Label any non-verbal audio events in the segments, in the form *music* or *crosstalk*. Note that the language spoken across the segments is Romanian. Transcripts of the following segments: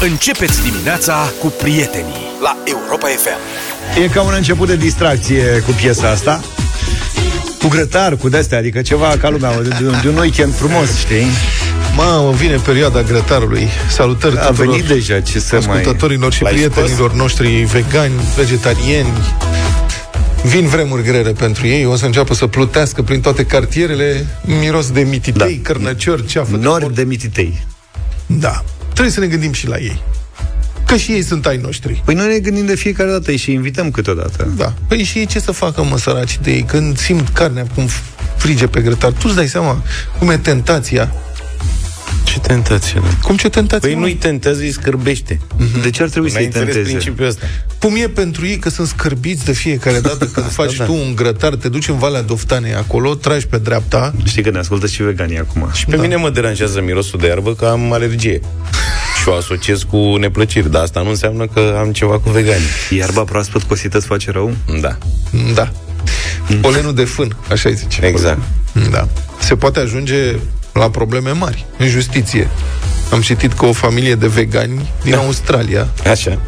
Începeți dimineața cu prietenii la Europa FM. E ca un început de distracție cu piesa asta. Cu grătar, cu de-astea, adică ceva ca lumea, de, de un weekend frumos, știi? Mamă, vine perioada grătarului. Salutări A tuturor venit deja, ce să mai... ascultătorilor și L-ai prietenilor noștri vegani, vegetarieni. Vin vremuri grele pentru ei, o să înceapă să plutească prin toate cartierele, miros de mititei, da. cărnăciori, ceafă. de Nori porc. de mititei. Da. Trebuie să ne gândim și la ei. Că și ei sunt ai noștri. Păi noi ne gândim de fiecare dată și invidăm câteodată. Da. Păi și ei ce să facă, mă, săraci de ei? Când simt carnea cum frige pe grătar, tu îți dai seama cum e tentația. Ce tentație, da. Cum ce tentație? Păi mă? nu-i tentează, îi scârbește. De ce ar trebui N-ai să-i înțeles tenteze? principiul ăsta. Cum e pentru ei că sunt scârbiți de fiecare dată *laughs* când faci da. tu un grătar, te duci în Valea Doftanei acolo, tragi pe dreapta, Știi că ne ascultă și veganii acum. Și pe da. mine mă deranjează mirosul de iarbă că am alergie. Și o asociez cu neplăciri, dar asta nu înseamnă că am ceva cu veganii. Iarba proaspăt cosită îți face rău? Da, da. Polenul de fân, așa îi zice. exact. Da. Se poate ajunge la probleme mari în justiție. Am citit că o familie de vegani din Da. Australia Așa.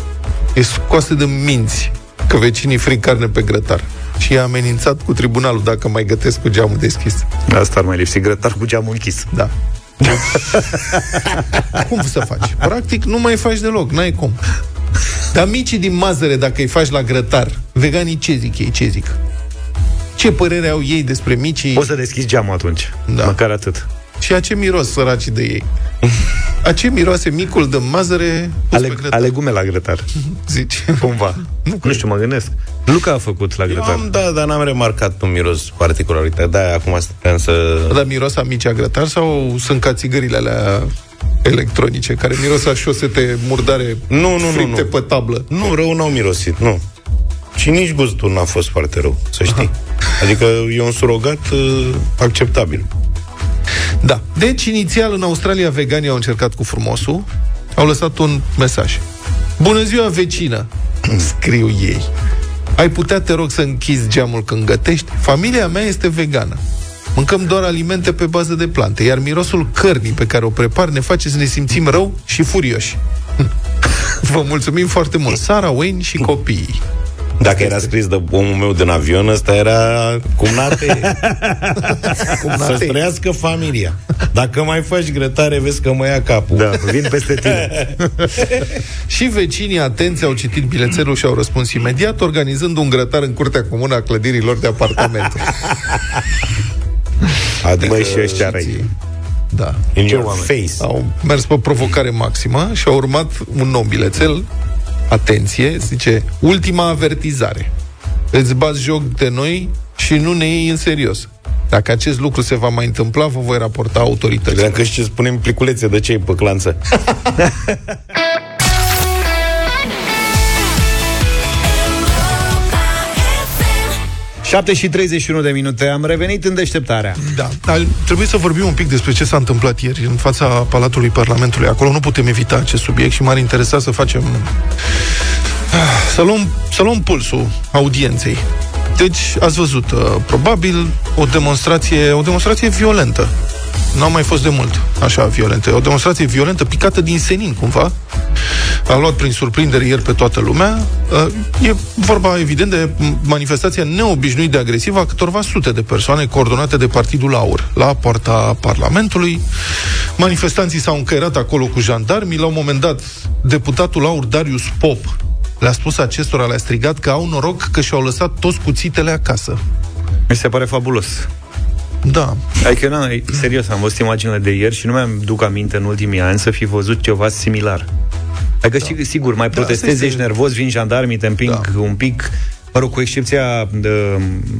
e scoasă de minți că vecinii frig carne pe grătar și i-a amenințat cu tribunalul dacă mai gătesc cu geamul deschis. Asta ar mai lipsi grătar cu geamul închis. Da. *laughs* cum să faci? Practic nu mai faci deloc, n-ai cum. Dar micii din mazăre, dacă îi faci la grătar, veganii ce zic ei, ce zic? Ce părere au ei despre micii Poți să deschizi geamul atunci. Da. Măcar atât. Și a ce miros săracii de ei? A ce miroase micul de mazăre pus Ale, pe grătar? alegume la grătar. *laughs* Zici. Cumva. Nu, nu știu, mă gândesc. Luca a făcut la Eu grătar. am, da, dar n-am remarcat un miros particular. Uite, da, acum stăteam să... Dar miros a micii a grătar sau sunt ca țigările alea electronice care miros a șosete murdare Nu, nu, nu, fripte nu. pe tablă? Nu, rău n-au mirosit, nu. Și nici gustul n-a fost foarte rău, să știi. Adică e un surogat uh, acceptabil. Da. Deci, inițial, în Australia, veganii au încercat cu frumosul, au lăsat un mesaj. Bună ziua, vecină! *clears throat* Scriu ei. Ai putea, te rog, să închizi geamul când gătești? Familia mea este vegană. Mâncăm doar alimente pe bază de plante, iar mirosul cărnii pe care o prepar ne face să ne simțim rău și furioși. *laughs* Vă mulțumim foarte mult. Sara Wayne și copiii. Dacă era scris de omul meu din avion, ăsta era cum nate. *laughs* cum nate. Să trăiască familia. Dacă mai faci grătare, vezi că mă ia capul. Da, vin peste tine. *laughs* Și vecinii atenți au citit bilețelul și au răspuns imediat, organizând un grătar în curtea comună a clădirilor de apartamente. *laughs* Adică, Băi, și ăștia răi. Da. in Ce your oameni. face. Au mers pe provocare maximă și au urmat un nou bilețel. Atenție, zice, ultima avertizare. Îți bați joc de noi și nu ne iei în serios. Dacă acest lucru se va mai întâmpla, vă voi raporta autorităților. Credeam că și ce spunem pliculețe de cei pe clanță. *laughs* 7 și 31 de minute. Am revenit în deșteptarea. Da, dar trebuie să vorbim un pic despre ce s-a întâmplat ieri în fața Palatului Parlamentului. Acolo nu putem evita acest subiect și m-ar interesa să facem... Ah, Să luăm, să luăm pulsul audienței. Deci, ați văzut, uh, probabil, o demonstrație, o demonstrație violentă. N-a mai fost de mult așa violentă. O demonstrație violentă, picată din senin, cumva. A luat prin surprindere ieri pe toată lumea. Uh, E vorba, evident, de manifestația neobișnuit de agresivă a câtorva sute de persoane coordonate de Partidul Aur la poarta Parlamentului. Manifestanții s-au încăierat acolo cu jandarmii. La un moment dat, deputatul Aur Darius Pop le-a spus acestora, le-a strigat că au noroc că și-au lăsat toți cuțitele acasă. Mi se pare fabulos. Da, Adică, na, serios, am văzut imaginile de ieri și nu mi-am duc aminte în ultimii ani să fi văzut ceva similar. Adică, da. sigur, mai protestezi, asta este- ești nervos, vin jandarmii, te împing Da. un pic, mă rog, cu excepția de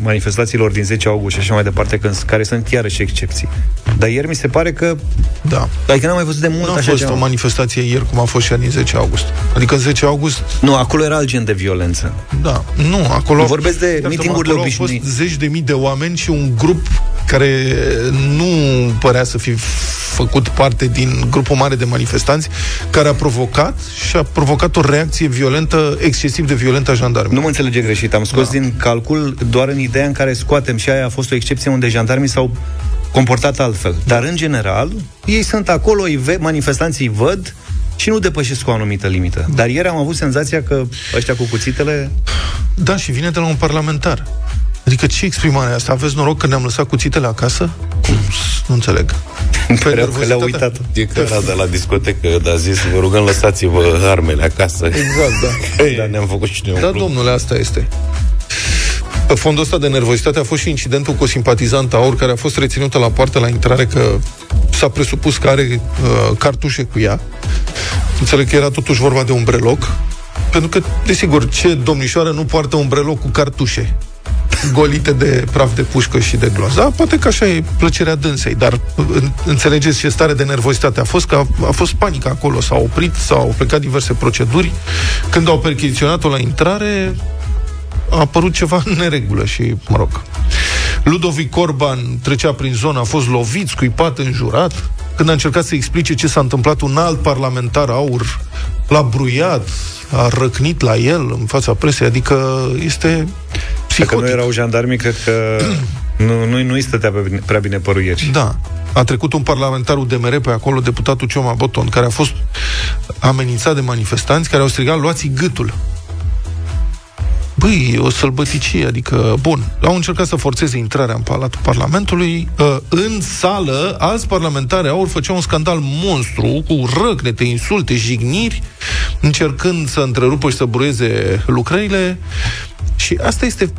manifestațiilor din 10 august și așa mai departe, când, care sunt iarăși excepții. Dar ieri mi se pare că, da. adică n-am mai văzut de mult Nu a așa fost ceva. o manifestație ieri cum a fost și ea din 10 august. Adică în 10 august, Nu, acolo era alt gen de violență. da, nu, acolo... Vorbesc de Iartă-mă, mitingurile acolo Au fost obișnuite. zeci de mii de oameni și un grup care nu părea să fi făcut parte din grupul mare de manifestanți, care a provocat și a provocat o reacție violentă, excesiv de violentă a jandarmilor. Nu mă înțelege greșit, am scos Da. din calcul doar în ideea în care scoatem și aia a fost o excepție unde jandarmii s-au comportat altfel. Dar în general, ei sunt acolo, îi ve- manifestanții îi văd, și nu depășesc o anumită limită. Dar ieri am avut senzația că ăștia cu cuțitele... Da, și vine de la un parlamentar. Adică ce exprimare asta? Aveți noroc că ne-am lăsat cuțitele acasă? Cum? Nu înțeleg. Păi că le-au uitat. E că era de la discotecă, dar a zis, vă rugăm, lăsați-vă armele acasă. Exact, da. *laughs* da, ne-am făcut și noi Da, domnule, asta este. Pe fondul ăsta de nervozitate a fost și incidentul cu o simpatizantă aur care a fost reținută la poartă la intrare că s-a presupus că are uh, cartușe cu ea. Înțeleg că era totuși vorba de un breloc. Pentru că, desigur, ce domnișoară nu poartă un breloc cu cartușe? Golite de praf de pușcă și de gloanță. Da, poate că așa e plăcerea dânsei, dar înțelegeți ce stare de nervozitate a fost, că a, a fost panică acolo, s-au oprit, s-au plecat diverse proceduri. Când au percheziționat-o la intrare, a apărut ceva în neregulă și, mă rog. Ludovic Orban trecea prin zonă, a fost lovit, scuipat, înjurat. Când a încercat să explice ce s-a întâmplat, un alt parlamentar aur l-a bruiat, a răcnit la el în fața presei, adică este psihotic. Dacă nu erau jandarmi, cred că *clears throat* nu, nu, nu-i stătea pe bine, prea bine părul ieri. Da. A trecut un parlamentar UDMR pe acolo, deputatul Cioma Boton, care a fost amenințat de manifestanți care au strigat, luați gâtul. Băi, o sălbăticie, adică, bun, au încercat să forțeze intrarea în Palatul Parlamentului. Ă, în sală, alți parlamentari au făceau un scandal monstru cu răcnete, insulte, jigniri, încercând să întrerupă și să brueze lucrările. Și asta este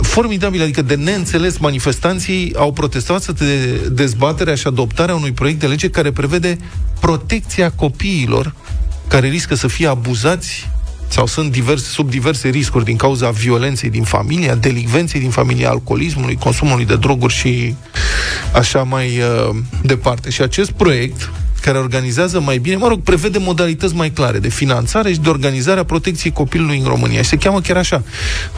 formidabil, adică de neînțeles, manifestanții au protestat de dezbaterea și adoptarea unui proiect de lege care prevede protecția copiilor care riscă să fie abuzați sau sunt diverse, sub diverse riscuri din cauza violenței din familie, a delicvenței din familie, alcoolismului, consumului de droguri și așa mai uh, departe. Și acest proiect care organizează mai bine, mă rog, prevede modalități mai clare de finanțare și de organizare a protecției copilului în România. Și se cheamă chiar așa.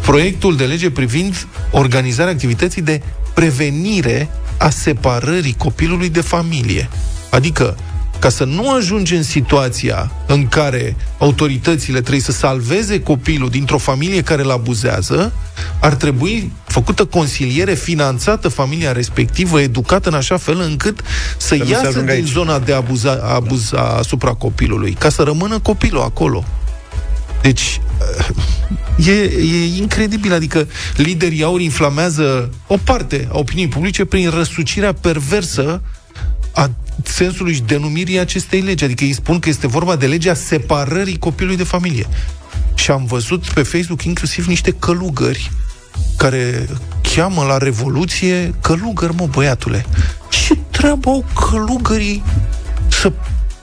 Proiectul de lege privind organizarea activității de prevenire a separării copilului de familie. Adică ca să nu ajungi în situația în care autoritățile trebuie să salveze copilul dintr-o familie care îl abuzează, ar trebui făcută consiliere, finanțată familia respectivă, educată în așa fel încât să, să iasă din aici. zona de abuz, abuz da. asupra copilului, ca să rămână copilul acolo. Deci, e, e incredibil, adică liderii aur inflamează o parte a opiniei publice prin răsucirea perversă a sensului și denumirii acestei legi. Adică ei spun că este vorba de legea separării copilului de familie. Și am văzut pe Facebook inclusiv niște călugări care cheamă la revoluție călugări, mă, băiatule. Ce treabă au călugării să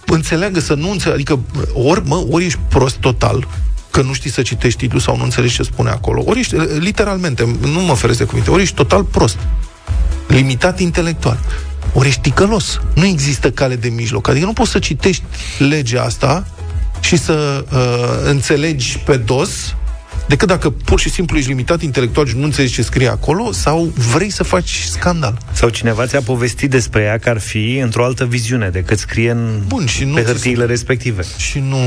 înțeleagă, să nu înțeleagă? Adică ori, mă, ori ești prost total, că nu știi să citești titlul sau nu înțelegi ce spune acolo, ori ești, literalmente, nu mă feresc de cuvinte, ori ești total prost, limitat intelectual ori ești ticălos. Nu există cale de mijloc. Adică nu poți să citești legea asta și să uh, înțelegi pe dos decât dacă pur și simplu ești limitat intelectual și nu înțelegi ce scrie acolo sau vrei să faci scandal. Sau cineva ți-a povestit despre ea că ar fi într-o altă viziune decât scrie în Bun, și nu pe hârtiile respective. Și nu...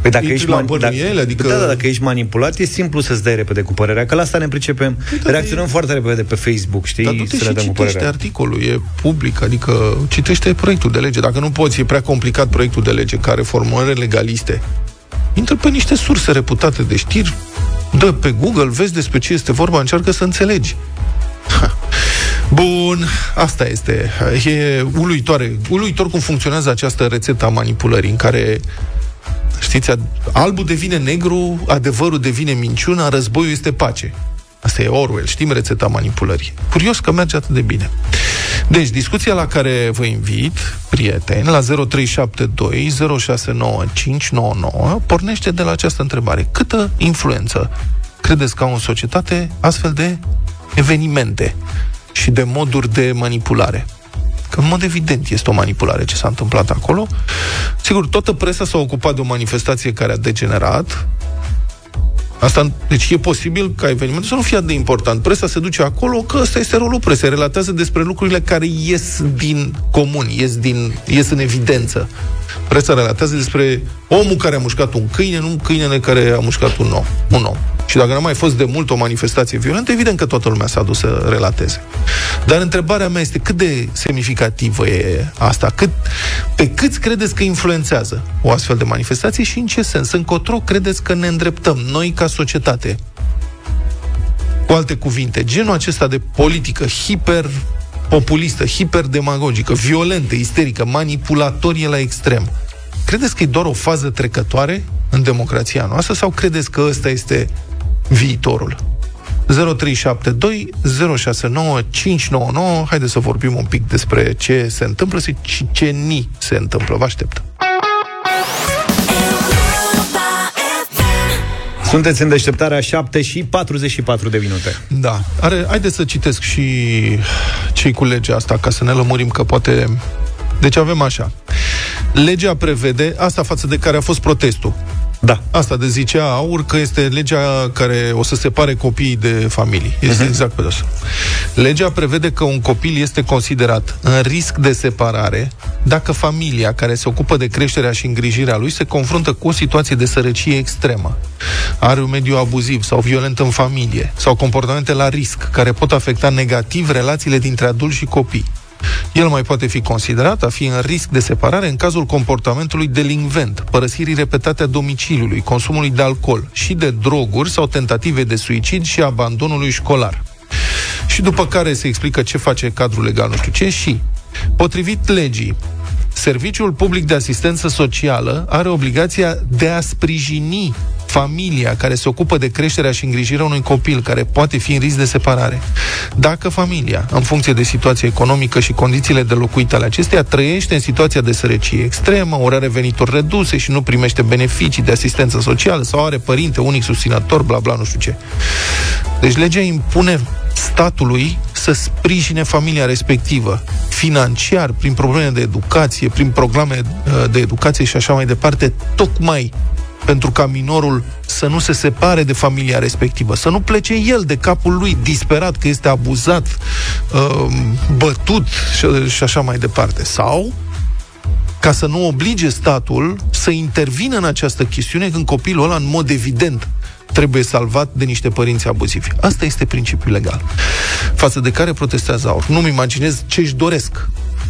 Păi dacă ești, man... dacă, adică... da, da, dacă ești manipulat, e simplu să-ți dai repede cu părerea, că la asta ne pricepem. Păi, da, Reacționăm e... foarte repede pe Facebook, știi? Dar să ne dăm cu părerea. articolul, e public, adică citește proiectul de lege. Dacă nu poți, e prea complicat proiectul de lege care formulări legaliste intră pe niște surse reputate de știri, dă pe Google, vezi despre ce este vorba, încearcă să înțelegi. Bun, asta este. E uluitoare. Uluitor cum funcționează această rețetă a manipulării, în care Știți, albul devine negru, adevărul devine minciună, războiul este pace. Asta e Orwell, știm rețeta manipulării. Curios că merge atât de bine. Deci, discuția la care vă invit, prieteni, la 0372 069599, pornește de la această întrebare. Câtă influență credeți că au în societate astfel de evenimente și de moduri de manipulare? Că în mod evident este o manipulare ce s-a întâmplat acolo. Sigur, toată presa s-a ocupat de o manifestație care a degenerat, Asta, deci e posibil ca evenimentul să nu fie atât de important. Presa se duce acolo, că ăsta este rolul presei. Relatează despre lucrurile care ies din comun, ies, din, ies în evidență. Presa relatează despre omul care a mușcat un câine, nu câinele care a mușcat un om. Un om. Și dacă n-a mai fost de mult o manifestație violentă, evident că toată lumea s-a dus să relateze. Dar întrebarea mea este cât de semnificativă e asta? Cât, pe câți credeți că influențează o astfel de manifestație și în ce sens? Încotro credeți că ne îndreptăm noi ca societate? Cu alte cuvinte, genul acesta de politică hiper populistă, hiperdemagogică, violentă, isterică, manipulatorie la extrem. Credeți că e doar o fază trecătoare în democrația noastră sau credeți că ăsta este viitorul? 0372 069 599 Haideți să vorbim un pic despre ce se întâmplă și ce ni se întâmplă. Vă aștept. Sunteți în deșteptarea 7 și 44 de minute. Da. Are, haideți să citesc și cei cu legea asta, ca să ne lămurim că poate... Deci avem așa. Legea prevede, asta față de care a fost protestul, da. Asta de zicea Aur că este legea care o să separe copiii de familii. Este uh-huh. exact pe dos. Legea prevede că un copil este considerat în risc de separare dacă familia care se ocupă de creșterea și îngrijirea lui se confruntă cu o situație de sărăcie extremă, are un mediu abuziv sau violent în familie, sau comportamente la risc care pot afecta negativ relațiile dintre adulți și copii. El mai poate fi considerat a fi în risc de separare în cazul comportamentului delinvent, părăsirii repetate a domiciliului, consumului de alcool și de droguri sau tentative de suicid și abandonului școlar. Și după care se explică ce face cadrul legal, nu știu ce, și potrivit legii, Serviciul Public de Asistență Socială are obligația de a sprijini familia care se ocupă de creșterea și îngrijirea unui copil care poate fi în risc de separare. Dacă familia, în funcție de situația economică și condițiile de locuit ale acesteia, trăiește în situația de sărăcie extremă, ori are venituri reduse și nu primește beneficii de asistență socială sau are părinte unic susținător, bla bla, nu știu ce. Deci legea impune statului să sprijine familia respectivă financiar, prin probleme de educație, prin programe uh, de educație și așa mai departe, tocmai pentru ca minorul să nu se separe de familia respectivă, să nu plece el de capul lui disperat că este abuzat, uh, bătut și așa mai departe. Sau ca să nu oblige statul să intervină în această chestiune când copilul ăla, în mod evident, trebuie salvat de niște părinți abuzivi. Asta este principiul legal. Față de care protestează AUR. Nu-mi imaginez ce își doresc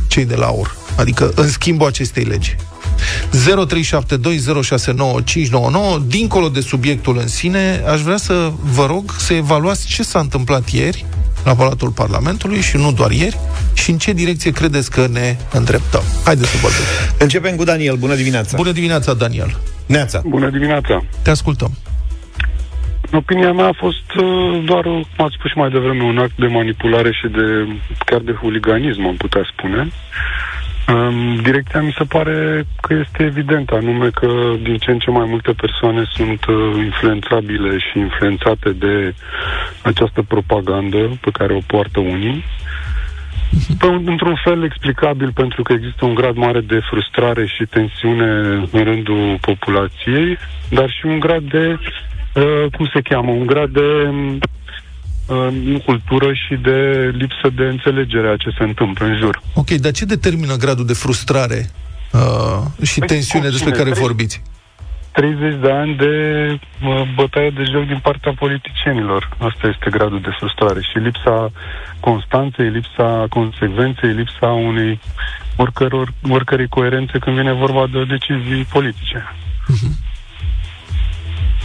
cei de la AUR. Adică în schimbul acestei legi. 0372069599 Dincolo de subiectul în sine, aș vrea să vă rog să evaluați ce s-a întâmplat ieri la Palatul Parlamentului și nu doar ieri și în ce direcție credeți că ne îndreptăm. Haideți să vorbim. Începem cu Daniel. Bună dimineața! Bună dimineața, Daniel! Neața! Bună dimineața! Te ascultăm! În opinia mea a fost uh, doar, cum ați spus și mai devreme, un act de manipulare și de chiar de huliganism, am putea spune. Um, direcția mi se pare că este evident, anume că din ce în ce mai multe persoane sunt uh, influențabile și influențate de această propagandă pe care o poartă unii. Pe, într-un fel explicabil pentru că există un grad mare de frustrare și tensiune în rândul populației, dar și un grad de Uh, cum se cheamă, un grad de uh, cultură și de lipsă de înțelegere a ce se întâmplă în jur. Ok, dar ce determină gradul de frustrare uh, și păi, tensiune despre care 30, vorbiți? 30 de ani de uh, bătaie de joc din partea politicienilor. Asta este gradul de frustrare și lipsa constanței, lipsa consecvenței, lipsa unei oricăror, oricărei coerențe când vine vorba de decizii politice. Uh-huh.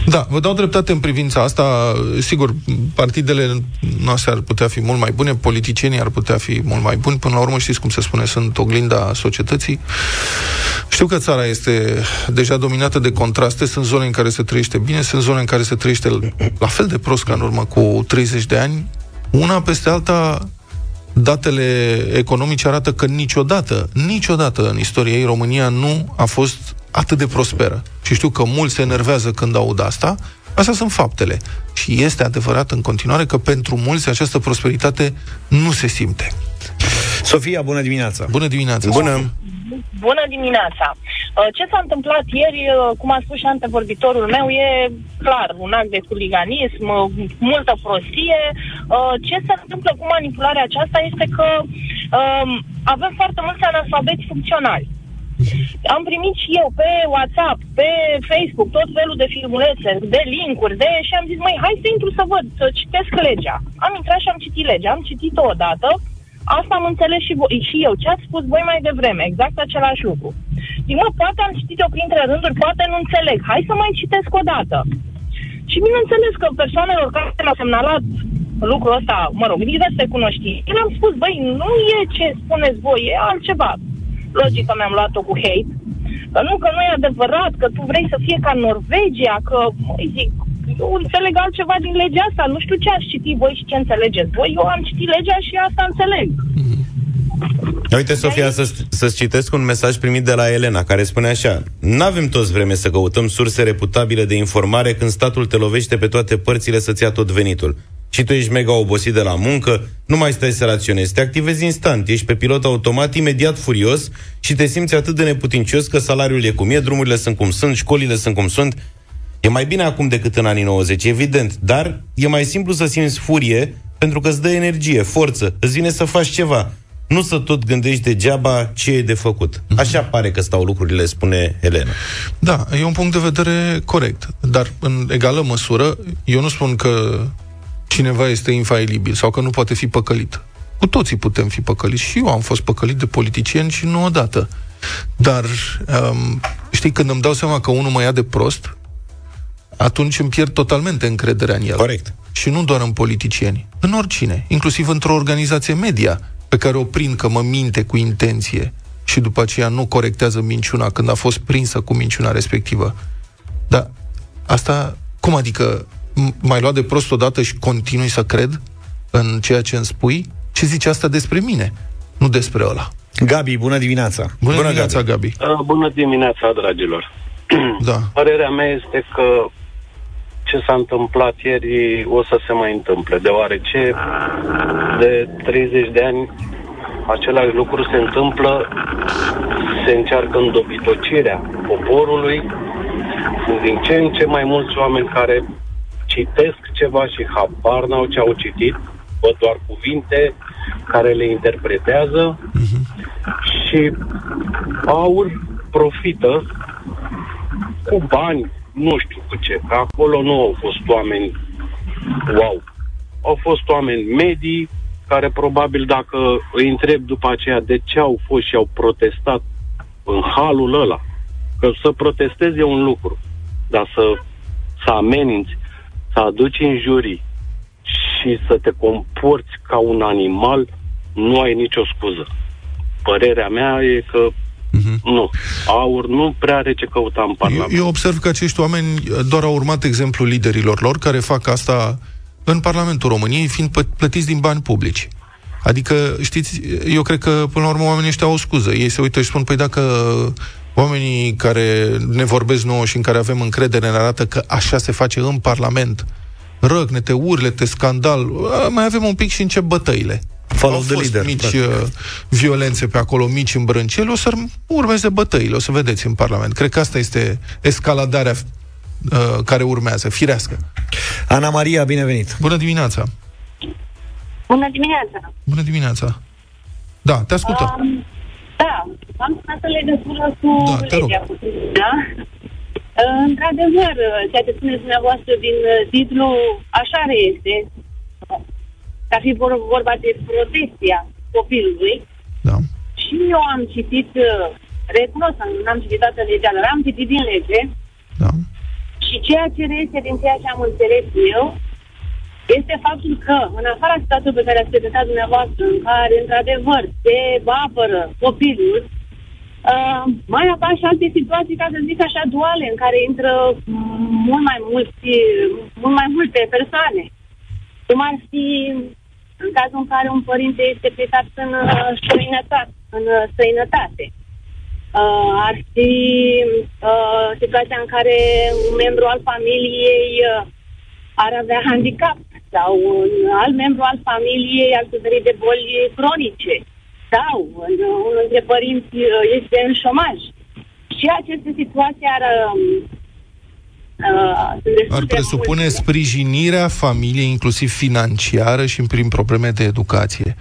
Da, vă dau dreptate în privința asta. Sigur, partidele noastre ar putea fi mult mai bune, politicienii ar putea fi mult mai buni. Până la urmă, știți cum se spune, sunt oglinda societății. Știu că țara este deja dominată de contraste. Sunt zone în care se trăiește bine, sunt zone în care se trăiește la fel de prost ca în urmă cu 30 de ani. Una peste alta, datele economice arată că niciodată, niciodată în istoria ei România nu a fost atât de prosperă. Și știu că mulți se enervează când aud asta, Astea sunt faptele. Și este adevărat în continuare că pentru mulți această prosperitate nu se simte. Sofia, bună dimineața! Bună dimineața! Bună! Bună dimineața! Uh, ce s-a întâmplat ieri, uh, cum a spus și antevorbitorul meu, e clar un act de huliganism, uh, multă prostie. Ce se întâmplă cu manipularea aceasta este că um, avem foarte mulți analfabeti funcționali Am primit și eu pe WhatsApp, pe Facebook, tot felul de filmulețe, de linkuri, de... și am zis, măi, hai să intru să văd, să citesc legea. Am intrat și am citit legea, am citit-o odată, asta am înțeles și, voi, și eu, ce ați spus voi mai devreme, exact același lucru. Zic, mă, poate am citit-o printre rânduri, poate nu înțeleg, hai să mai citesc o dată. Și bineînțeles că persoanelor care mi-au semnalat lucrul ăsta, mă rog, diverse cunoștințe, le-am spus, băi, nu e ce spuneți voi, e altceva. Logic că mi-am luat-o cu hate, că nu, că nu e adevărat, că tu vrei să fie ca Norvegia, că, măi, zic, eu înțeleg altceva din legea asta, nu știu ce ați citit voi și ce înțelegeți voi, eu am citit legea și asta înțeleg. Uite, Sofia, să, să-ți citesc un mesaj primit de la Elena, care spune așa. N-avem toți vreme să căutăm surse reputabile de informare când statul te lovește pe toate părțile să-ți ia tot venitul. Și tu ești mega obosit de la muncă, nu mai stai să raționezi, te activezi instant, ești pe pilot automat, imediat furios și te simți atât de neputincios că salariul e cum e, drumurile sunt cum sunt, școlile sunt cum sunt. E mai bine acum decât în anii 90, evident, dar e mai simplu să simți furie pentru că îți dă energie, forță, îți vine să faci ceva nu să tot gândești degeaba ce e de făcut. Mhm. Așa pare că stau lucrurile, spune Elena. Da, e un punct de vedere corect, dar în egală măsură, eu nu spun că cineva este infailibil sau că nu poate fi păcălit. Cu toții putem fi păcăliți și eu am fost păcălit de politicieni și nu odată. Dar, um, știi, când îmi dau seama că unul mă ia de prost, atunci îmi pierd totalmente încrederea în el. Corect. Și nu doar în politicieni, în oricine, inclusiv într-o organizație media pe care o prind că mă minte cu intenție și după aceea nu corectează minciuna când a fost prinsă cu minciuna respectivă. Dar asta, cum adică, mai luat de prost odată și continui să cred în ceea ce îmi spui? Ce zice asta despre mine, nu despre ăla? Gabi, bună dimineața! Bună, bună dimineața, Gabi! Gabi. Uh, bună dimineața, dragilor! *clears throat* Da. Părerea mea este că ce s-a întâmplat ieri o să se mai întâmple, deoarece de 30 de ani același lucru se întâmplă, se încearcă îndobitocirea poporului, sunt din ce în ce mai mulți oameni care citesc ceva și habar n-au ce au citit, văd doar cuvinte care le interpretează uh-huh. și aur profită cu bani, nu știu cu ce, că acolo nu au fost oameni wow. Au fost oameni medii, care probabil dacă îi întreb după aceea de ce au fost și au protestat în halul ăla, că să protestezi e un lucru, dar să, să ameninți, să aduci în jurii și să te comporți ca un animal, nu ai nicio scuză. Părerea mea e că Uh-huh. Nu. Aur nu prea are ce căuta în Parlament. Eu, eu observ că acești oameni doar au urmat exemplul liderilor lor, care fac asta în Parlamentul României, fiind plătiți din bani publici. Adică, știți, eu cred că, până la urmă, oamenii ăștia au o scuză. Ei se uită și spun, păi dacă oamenii care ne vorbesc nouă și în care avem încredere ne arată că așa se face în Parlament, răgnete, urlete, scandal, mai avem un pic și încep bătăile. Follow Au fost leader, mici uh, violențe pe acolo, mici îmbrânceli, o să urmeze bătăile, o să vedeți în Parlament. Cred că asta este escaladarea uh, care urmează, firească. Ana Maria, binevenit! Bună dimineața! Bună dimineața! Bună dimineața! Da, te ascultăm. Um, da, am sunat în legătură cu da, legea cu da? Într-adevăr, ceea ce spuneți dumneavoastră din uh, titlu, așa este. Ca fi vorba de protecția copilului. Da. Și eu am citit, uh, recunosc, n-am citit toată legea, dar am citit din lege. Da. Și ceea ce reiese din ceea ce am înțeles eu, este faptul că, în afara statului pe care ați prezentat dumneavoastră, în care, într-adevăr, se apără copilul, uh, mai apar și alte situații, ca să zic așa, duale, în care intră mult mai, mulți, mult mai multe persoane. Cum ar fi în cazul în care un părinte este plecat în uh, străinătate, în uh, străinătate. Uh, ar fi uh, situația în care un membru al familiei uh, ar avea handicap sau un alt membru al familiei ar suferi de boli cronice sau unul dintre părinți uh, este în șomaj. Și aceste situații ar um, Uh, ar presupune multe. sprijinirea familiei, inclusiv financiară și prin probleme de educație.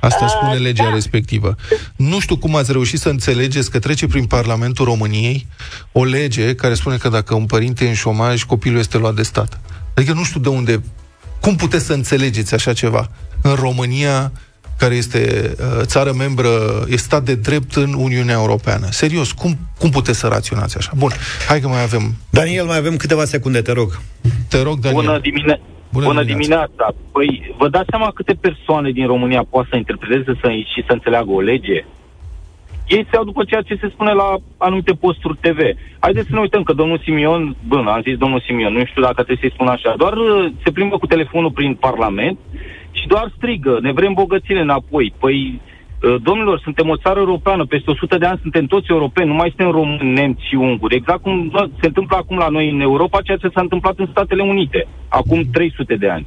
Asta Uh, spune legea da. respectivă. Nu știu cum ați reușit să înțelegeți că trece prin Parlamentul României o lege care spune că dacă un părinte e în șomaj, copilul este luat de stat. Adică nu știu de unde... Cum puteți să înțelegeți așa ceva? În România, care este uh, țară membră, e stat de drept în Uniunea Europeană. Serios, cum, cum puteți să raționați așa? Bun, hai că mai avem... Daniel, mai avem câteva secunde, te rog. Te rog, Daniel. Bună, dimine- Bună Bună, dimineața. dimineața. Păi, vă dați seama câte persoane din România pot să interpreteze să, și să înțeleagă o lege? Ei se iau după ceea ce se spune la anumite posturi TV. Haideți să ne uităm că domnul Simion, bă, am zis domnul Simion, nu știu dacă trebuie să-i spun așa, doar uh, se plimbă cu telefonul prin Parlament și doar strigă, ne vrem bogățile înapoi. Păi, uh, domnilor, suntem o țară europeană, peste 100 de ani suntem toți europeni, nu mai suntem români, nemți și unguri. Exact cum bă, se întâmplă acum la noi în Europa, ceea ce s-a întâmplat în Statele Unite, acum 300 de ani.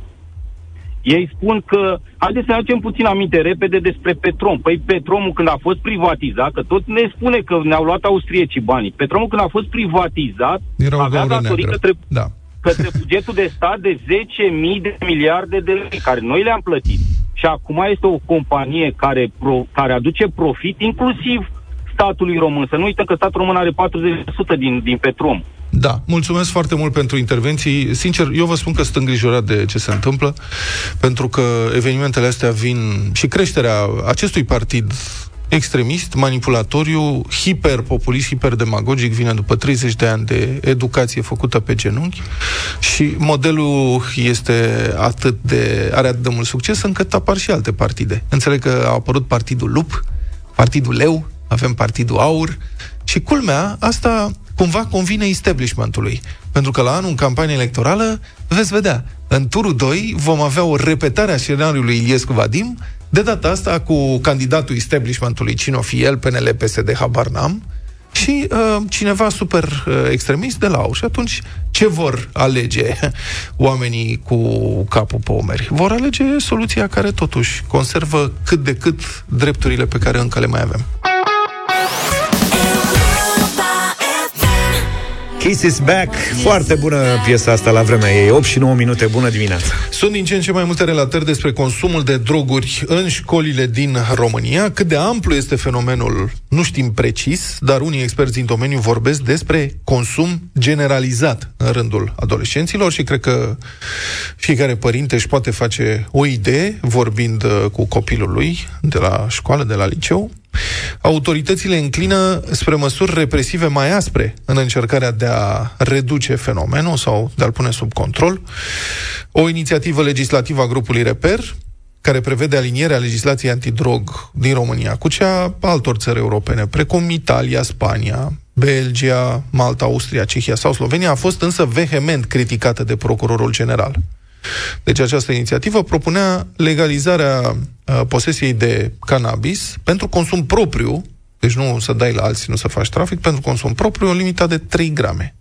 Ei spun că, haideți să ne aducem puțin aminte repede despre Petrom. Păi Petromul când a fost privatizat, că tot ne spune că ne-au luat austriecii banii, Petromul când a fost privatizat, Era o avea gaură datorii neagră. către, Da. către bugetul de stat de 10.000 de miliarde de lei, care noi le-am plătit. Și acum este o companie care, pro, care aduce profit, inclusiv statului român. Să nu uităm că statul român are 40% din, din Petrom. Da, mulțumesc foarte mult pentru intervenții. Sincer, eu vă spun că sunt îngrijorat de ce se întâmplă, pentru că evenimentele astea vin și creșterea acestui partid extremist, manipulatoriu, hiperpopulist, hiperdemagogic, vine după 30 de ani de educație făcută pe genunchi și modelul este atât de, are atât de mult succes încât apar și alte partide. Înțeleg că a apărut Partidul Lup, Partidul Leu, avem Partidul Aur și culmea, asta cumva convine establishmentului. Pentru că la anul, în campanie electorală, veți vedea, în turul 2 vom avea o repetare a scenariului Iliescu Vadim, de data asta cu candidatul establishmentului, cine o fi el, PNL, PSD, habar n-am, și uh, cineva super uh, extremist de la AU. Și atunci, ce vor alege *laughs* oamenii cu capul pe omeri? Vor alege soluția care totuși conservă cât de cât drepturile pe care încă le mai avem. Kiss is back. Foarte bună piesa asta la vremea ei. 8 și 9 minute. Bună dimineața. Sunt din ce în ce mai multe relatări despre consumul de droguri în școlile din România. Cât de amplu este fenomenul, nu știm precis, dar unii experți din domeniu vorbesc despre consum generalizat în rândul adolescenților și cred că fiecare părinte își poate face o idee vorbind uh, cu copilul lui de la școală, de la liceu. Autoritățile înclină spre măsuri represive mai aspre în încercarea de a reduce fenomenul sau de a-l pune sub control. O inițiativă legislativă a grupului Reper, care prevede alinierea legislației antidrog din România cu cea a altor țări europene, precum Italia, Spania, Belgia, Malta, Austria, Cehia sau Slovenia, a fost însă vehement criticată de procurorul general. Deci această inițiativă propunea legalizarea uh, posesiei de cannabis pentru consum propriu, deci nu să dai la alții, nu să faci trafic, pentru consum propriu, în limita de 3 grame.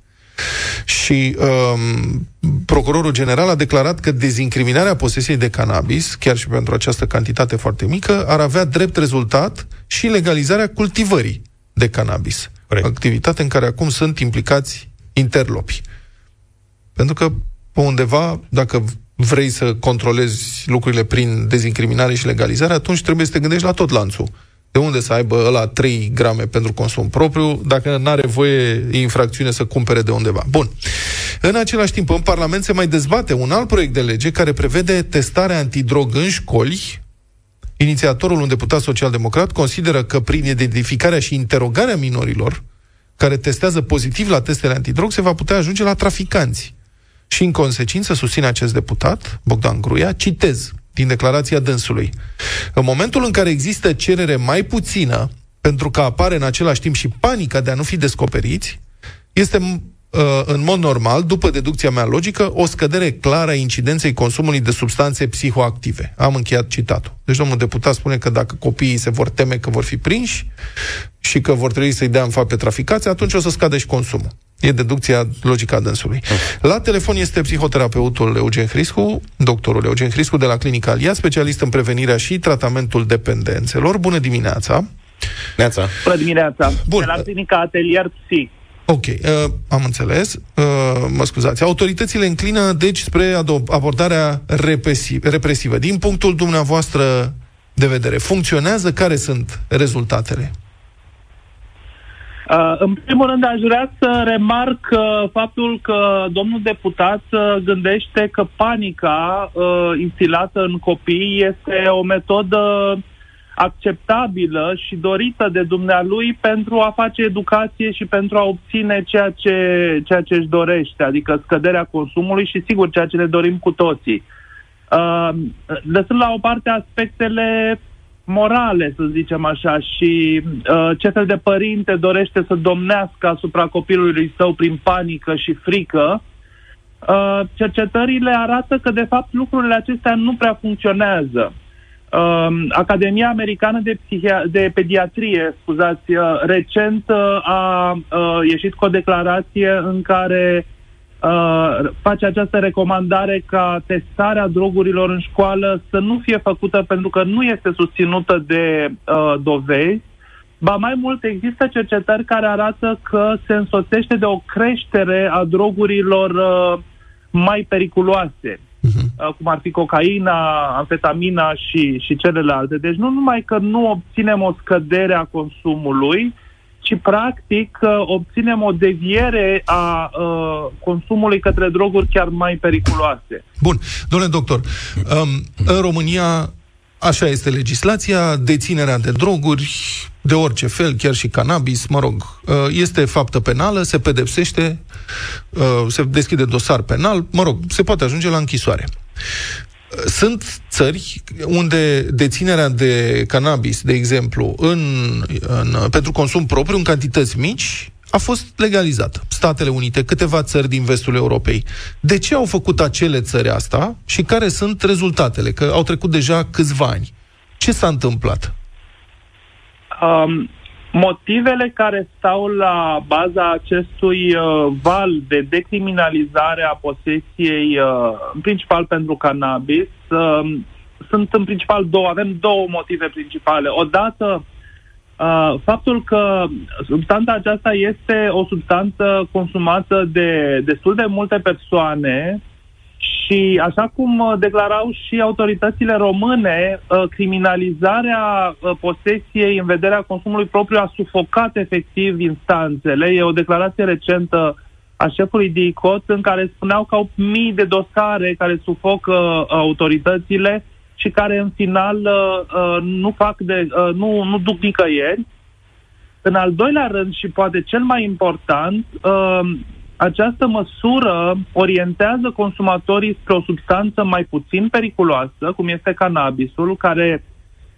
Și um, procurorul general a declarat că dezincriminarea posesiei de cannabis, chiar și pentru această cantitate foarte mică, ar avea drept rezultat și legalizarea cultivării de cannabis. Corect. Activitate în care acum sunt implicați interlopi. Pentru că pe undeva, dacă vrei să controlezi lucrurile prin dezincriminare și legalizare, atunci trebuie să te gândești la tot lanțul. De unde să aibă ăla 3 grame pentru consum propriu, dacă nu are voie e infracțiune să cumpere de undeva. Bun. În același timp, în Parlament se mai dezbate un alt proiect de lege care prevede testarea antidrog în școli. Inițiatorul, un deputat social-democrat, consideră că prin identificarea și interogarea minorilor care testează pozitiv la testele antidrog se va putea ajunge la traficanți. Și în consecință susține acest deputat, Bogdan Gruia, citez din declarația dânsului. În momentul în care există cerere mai puțină, pentru că apare în același timp și panica de a nu fi descoperiți, este uh, în mod normal, după deducția mea logică, o scădere clară a incidenței consumului de substanțe psihoactive. Am încheiat citatul. Deci domnul deputat spune că dacă copiii se vor teme că vor fi prinși și că vor trebui să-i dea în fapt pe traficați, atunci o să scadă și consumul. E deducția logică a dânsului. La telefon este psihoterapeutul Eugen Hriscu, doctorul Eugen Hriscu de la Clinica Alia, specialist în prevenirea și tratamentul dependențelor. Bună dimineața! Neața. Bună dimineața! Bun. De la clinica Atelier Psi. Ok, uh, am înțeles. Uh, mă scuzați. Autoritățile înclină, deci, spre ado- abordarea represi- represivă. Din punctul dumneavoastră de vedere? Funcționează? Care sunt rezultatele? Uh, în primul rând, aș vrea să remarc uh, faptul că domnul deputat uh, gândește că panica uh, instilată în copii este o metodă acceptabilă și dorită de dumnealui pentru a face educație și pentru a obține ceea ce, ceea ce își dorește, adică scăderea consumului și, sigur, ceea ce ne dorim cu toții. Uh, lăsând la o parte aspectele morale, să zicem așa, și uh, ce fel de părinte dorește să domnească asupra copilului său prin panică și frică, uh, cercetările arată că, de fapt, lucrurile acestea nu prea funcționează. Uh, Academia Americană de, Psihia- de Pediatrie, scuzați, uh, recent uh, a uh, ieșit cu o declarație în care uh, face această recomandare ca testarea drogurilor în școală să nu fie făcută pentru că nu este susținută de uh, dovezi, Ba mai mult, există cercetări care arată că se însoțește de o creștere a drogurilor uh, mai periculoase, uh, cum ar fi cocaina, amfetamina și, și celelalte. Deci nu numai că nu obținem o scădere a consumului, ci practic uh, obținem o deviere a uh, consumului către droguri chiar mai periculoase. Bun. Domnule doctor, um, în România așa este legislația, deținerea de droguri, de orice fel, chiar și cannabis, mă rog, uh, este faptă penală, se pedepsește, uh, se deschide dosar penal, mă rog, se poate ajunge la închisoare. Sunt țări unde deținerea de cannabis, de exemplu, în, în, pentru consum propriu, în cantități mici, a fost legalizată. Statele Unite, câteva țări din vestul Europei. De ce au făcut acele țări asta și care sunt rezultatele? Că au trecut deja câțiva ani. Ce s-a întâmplat? Um, motivele care stau la baza acestui uh, val de decriminalizare a posesiei, uh, în principal pentru cannabis, uh, sunt în principal două. Avem două motive principale. Odată, uh, faptul că substanța aceasta este o substanță consumată de destul de multe persoane și așa cum uh, declarau și autoritățile române, uh, criminalizarea uh, posesiei în vederea consumului propriu a sufocat efectiv instanțele. E o declarație recentă a șefului de ICOT în care spuneau că au mii de dosare care sufocă autoritățile și care în final nu fac de, nu, nu duc nicăieri. În al doilea rând și poate cel mai important, această măsură orientează consumatorii spre o substanță mai puțin periculoasă, cum este cannabisul, care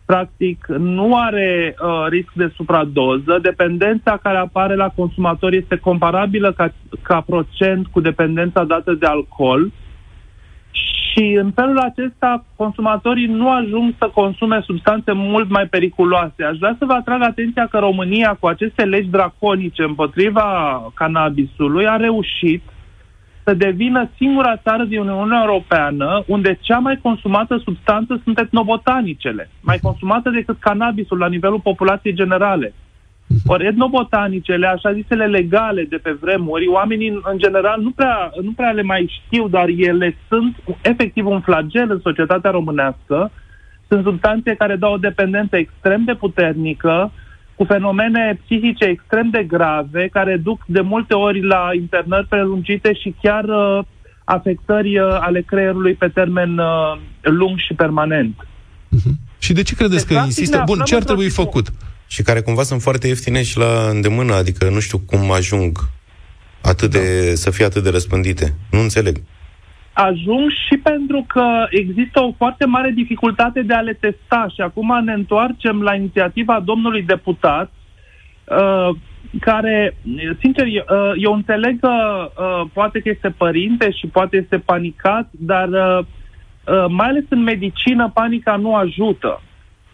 practic nu are uh, risc de supradoză. Dependența care apare la consumator este comparabilă ca, ca procent cu dependența dată de alcool. Și în felul acesta, consumatorii nu ajung să consume substanțe mult mai periculoase. Aș vrea să vă atrag atenția că România, cu aceste legi draconice împotriva cannabisului, a reușit să devină singura țară din Uniunea Europeană unde cea mai consumată substanță sunt etnobotanicele, mai consumată decât cannabisul la nivelul populației generale. Ori etnobotanicele, așa zisele legale de pe vremuri, oamenii în general nu prea, nu prea le mai știu, dar ele sunt efectiv un flagel în societatea românească. Sunt substanțe care dau o dependență extrem de puternică, cu fenomene psihice extrem de grave, care duc de multe ori la internări prelungite și chiar uh, afectări uh, ale creierului pe termen uh, lung și permanent. Uh-huh. Și de ce credeți deci, că insistă? Bun, ce ar trebui făcut? Și care cumva sunt foarte ieftine și la îndemână, adică nu știu cum ajung atât de, da. să fie atât de răspândite. Nu înțeleg. Ajung și pentru că există o foarte mare dificultate de a le testa și acum ne întoarcem la inițiativa domnului deputat, uh, care, sincer, uh, eu înțeleg că uh, poate că este părinte și poate este panicat, dar uh, uh, mai ales în medicină panica nu ajută.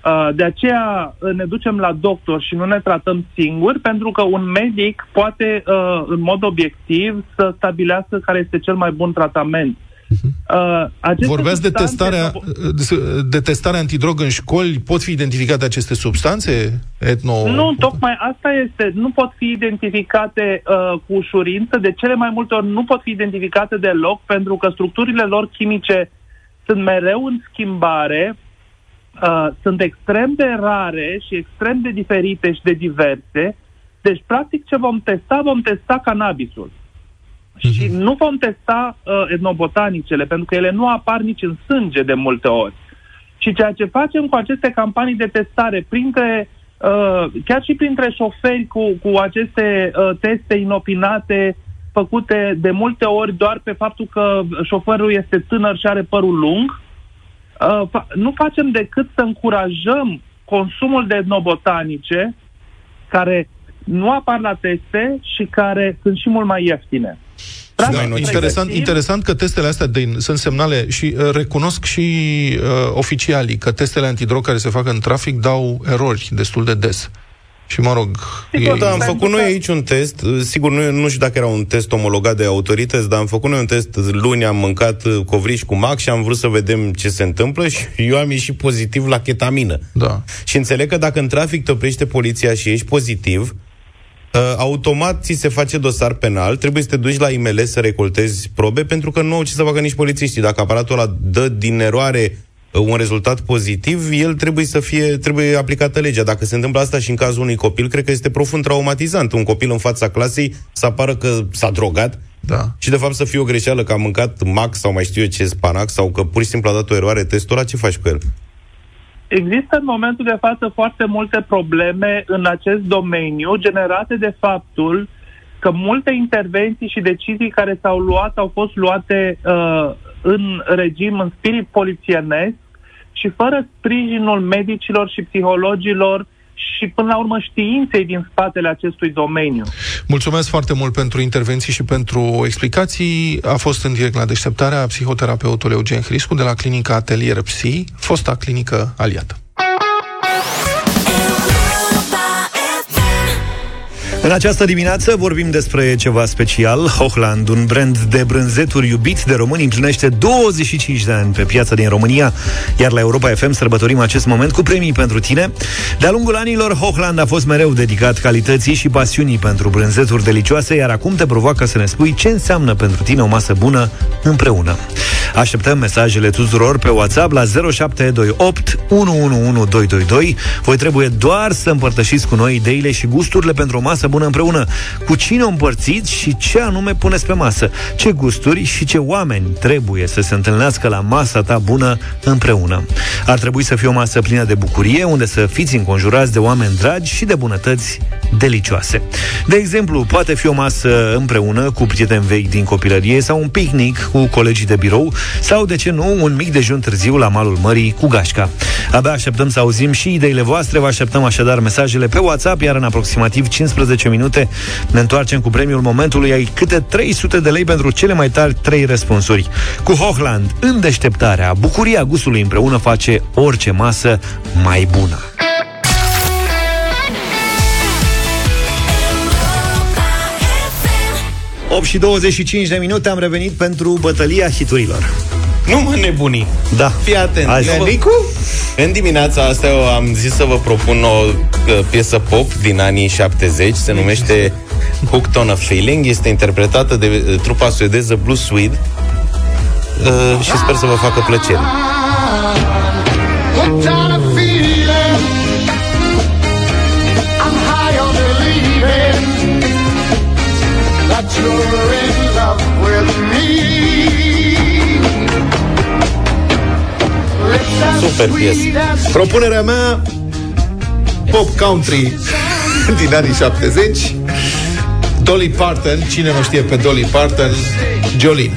Uh, de aceea uh, ne ducem la doctor și nu ne tratăm singuri, pentru că un medic poate, uh, în mod obiectiv, să stabilească care este cel mai bun tratament. Uh, Vorbeați de testarea, de testarea antidrog în școli, pot fi identificate aceste substanțe? Etno... Nu, tocmai asta este. Nu pot fi identificate uh, cu ușurință, de cele mai multe ori nu pot fi identificate deloc, pentru că structurile lor chimice sunt mereu în schimbare, uh, sunt extrem de rare și extrem de diferite și de diverse. Deci, practic, ce vom testa? Vom testa cannabisul. Și nu vom testa uh, etnobotanicele, pentru că ele nu apar nici în sânge de multe ori. Și ceea ce facem cu aceste campanii de testare, printre, uh, chiar și printre șoferi cu, cu aceste uh, teste inopinate făcute de multe ori doar pe faptul că șoferul este tânăr și are părul lung, uh, fa- nu facem decât să încurajăm consumul de etnobotanice care nu apar la teste și care sunt și mult mai ieftine. Da, Practic, interesant, pregătim- interesant că testele astea de, sunt semnale și uh, recunosc și uh, oficialii că testele antidrog care se fac în trafic dau erori destul de des. Și mă rog... Sigur, e- da, am Pentru făcut că- noi aici un test. Sigur, nu, nu știu dacă era un test omologat de autorități, dar am făcut noi un test luni, am mâncat uh, covriș cu mac și am vrut să vedem ce se întâmplă și eu am ieșit pozitiv la ketamină. Da. Și înțeleg că dacă în trafic te oprește poliția și ești pozitiv, uh, automat ți se face dosar penal, trebuie să te duci la IML să recoltezi probe, pentru că nu au ce să facă nici polițiștii. Dacă aparatul ăla dă din eroare uh, un rezultat pozitiv, el trebuie să fie, trebuie aplicată legea. Dacă se întâmplă asta și în cazul unui copil, cred că este profund traumatizant. Un copil în fața clasei să apară că s-a drogat Da. și de fapt să fie o greșeală că a mâncat mac sau mai știu eu ce spanac sau că pur și simplu a dat o eroare testul ăla, ce faci cu el? Există în momentul de față foarte multe probleme în acest domeniu generate de faptul că multe intervenții și decizii care s-au luat au fost luate uh, în regim, în spirit polițienesc și fără sprijinul medicilor și psihologilor și până la urmă științei din spatele acestui domeniu. Mulțumesc foarte mult pentru intervenții și pentru explicații. A fost în direct la deșteptarea psihoterapeutul Eugen Hriscu de la clinica Atelier Psi, fosta clinică aliată. În această dimineață vorbim despre ceva special. Hochland, un brand de brânzeturi iubit de români, împlinește 25 de ani pe piața din România, iar la Europa FM sărbătorim acest moment cu premii pentru tine. De-a lungul anilor, Hochland a fost mereu dedicat calității și pasiunii pentru brânzeturi delicioase, iar acum te provoacă să ne spui ce înseamnă pentru tine o masă bună împreună. Așteptăm mesajele tuturor pe WhatsApp la 0728 111222. Voi trebuie doar să împărtășiți cu noi ideile și gusturile pentru o masă bună împreună. Cu cine o împărțiți și ce anume puneți pe masă. Ce gusturi și ce oameni trebuie să se întâlnească la masa ta bună împreună. Ar trebui să fie o masă plină de bucurie, unde să fiți înconjurați de oameni dragi și de bunătăți delicioase. De exemplu, poate fi o masă împreună cu prieteni vechi din copilărie sau un picnic cu colegii de birou sau, de ce nu, un mic dejun târziu la malul mării cu gașca. Abia așteptăm să auzim și ideile voastre, vă așteptăm așadar mesajele pe WhatsApp, iar în aproximativ 15 minute ne întoarcem cu premiul momentului, ai câte 300 de lei pentru cele mai tari 3 răspunsuri. Cu Hochland, în deșteptarea, bucuria gustului împreună face orice masă mai bună. 8 și 25 de minute am revenit pentru bătălia hiturilor. Nu mă nebuni. Da. Fii atent. Azi. Eu vă- Nicu? În dimineața asta eu am zis să vă propun o uh, piesă pop din anii 70, se numește Hooked on a Feeling, este interpretată de uh, trupa suedeză Blue Swede uh, și sper să vă facă plăcere. Super piesă. sweet as Propunerea mea pop country *laughs* din anii 70 Dolly Parton, cine nu știe pe Dolly Parton Jolene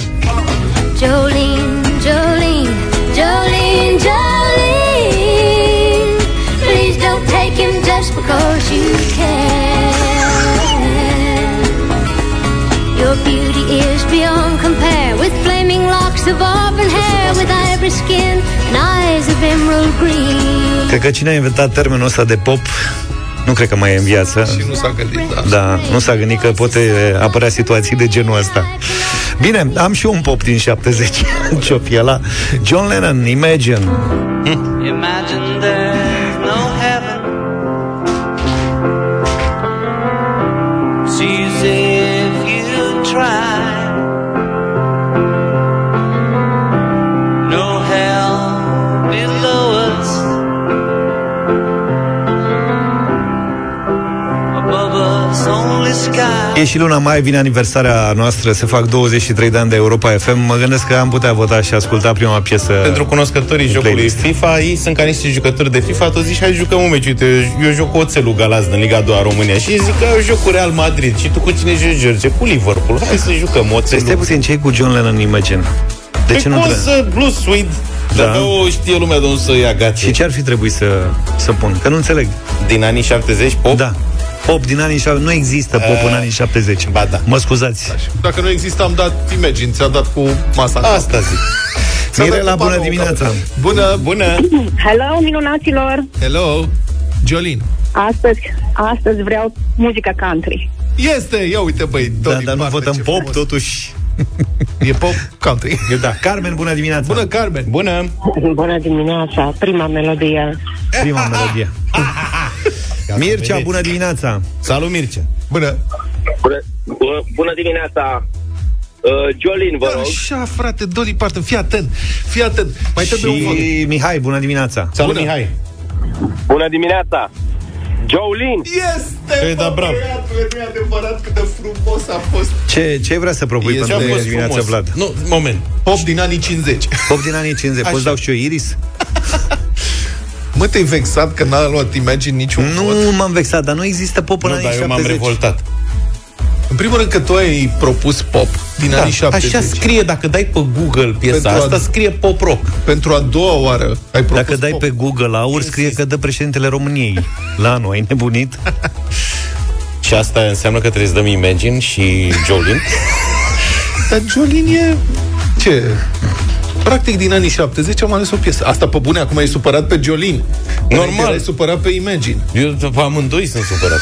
Jolene, Jolene, Jolene, Jolene. Please don't take him just because you can. Your beauty is beyond compare with flaming locks of auburn hair, with ivory skin Cred că cine a inventat termenul ăsta de pop nu cred că mai e în viață. și nu s-a gândit da. Da, nu s-a gândit că poate apărea situații de genul ăsta. Bine, am și eu un pop din 70. Ce-o fi ăla? John Lennon, Imagine. Imagine E și luna mai, vine aniversarea noastră, se fac 23 de ani de Europa FM. Mă gândesc că am putea vota și asculta prima piesă. Pentru cunoscătorii în jocului playlist. FIFA, ei sunt ca niște jucători de FIFA, tu zici, hai jucăm un meci, uite, eu joc cu Oțelul Galaz din Liga 2 a România și ei zic că eu joc cu Real Madrid și tu cu cine joci, George? Cu Liverpool, hai să jucăm Păi stai Oțelul. puțin, ce cu John Lennon Imagine? De Păi ce nu poți trebuie? să Blue Suede, Da. da. o știe lumea de unde să ia gata. Și ce ar fi trebuit să, să pun? Că nu înțeleg. Din anii 70, pop? Da. Pop din anii 70. Nu există pop în anii 70. Ba da. Mă scuzați. Dacă nu există, am dat Imagine, ți-a dat cu masa. în cap. Asta zic. Ți-a dat Mirela, cu bună panou în dimineața. cap. Bună! Bună! Hello, minunaților! Hello! Jolin. Astăzi, astăzi vreau muzica country. Este! Ia uite, băi, Da, Tony dar nu Parker, votăm ce pop, frumos. totuși. E pop country. *laughs* Da. Carmen, bună dimineața. Bună, Carmen! Bună! Bună dimineața, prima melodie. Prima melodie. *laughs* Mircea, bună dimineața. Salut, Mircea! Bună! Bună, bună, bună dimineața! Uh, Jolin, vă rog. Așa, frate, Dolly Parton, fii atent, fii atent. Mai trebuie un vot. Și Mihai, bună dimineața. Salut, Bună. Mihai! Bună dimineața! Jolin! Este! Ei, da, bă, bravo. băiatul, Nu e adevărat cât de frumos a fost. Ce, ce vrea să propui Este pentru a fost dimineața, frumos. Vlad? Nu, moment. Pop din anii 50. Pop din anii 50. Poți Așa. dau și eu Iris? *laughs* Mă, te-ai vexat că n-a luat Imagine niciun Nu vot? m-am vexat, dar nu există pop în Nu, anii dar eu m-am 70. revoltat. În primul rând că tu ai propus pop din Da, anii 70. așa scrie, dacă dai pe Google piesa Pentru a- asta, scrie pop rock. Pentru a doua oară ai propus Dacă dai pop. pe Google Aur, scrie că dă președintele României. *laughs* La anul, ai nebunit? Și asta înseamnă că trebuie să dăm Imagine și Jolin. Dar Jolin e... Ce? Practic din anii 70 am ales o piesă. Asta pe bune, acum e supărat pe Jolin. Normal. Înainte E supărat pe Imagine. Eu pe amândoi sunt supărat.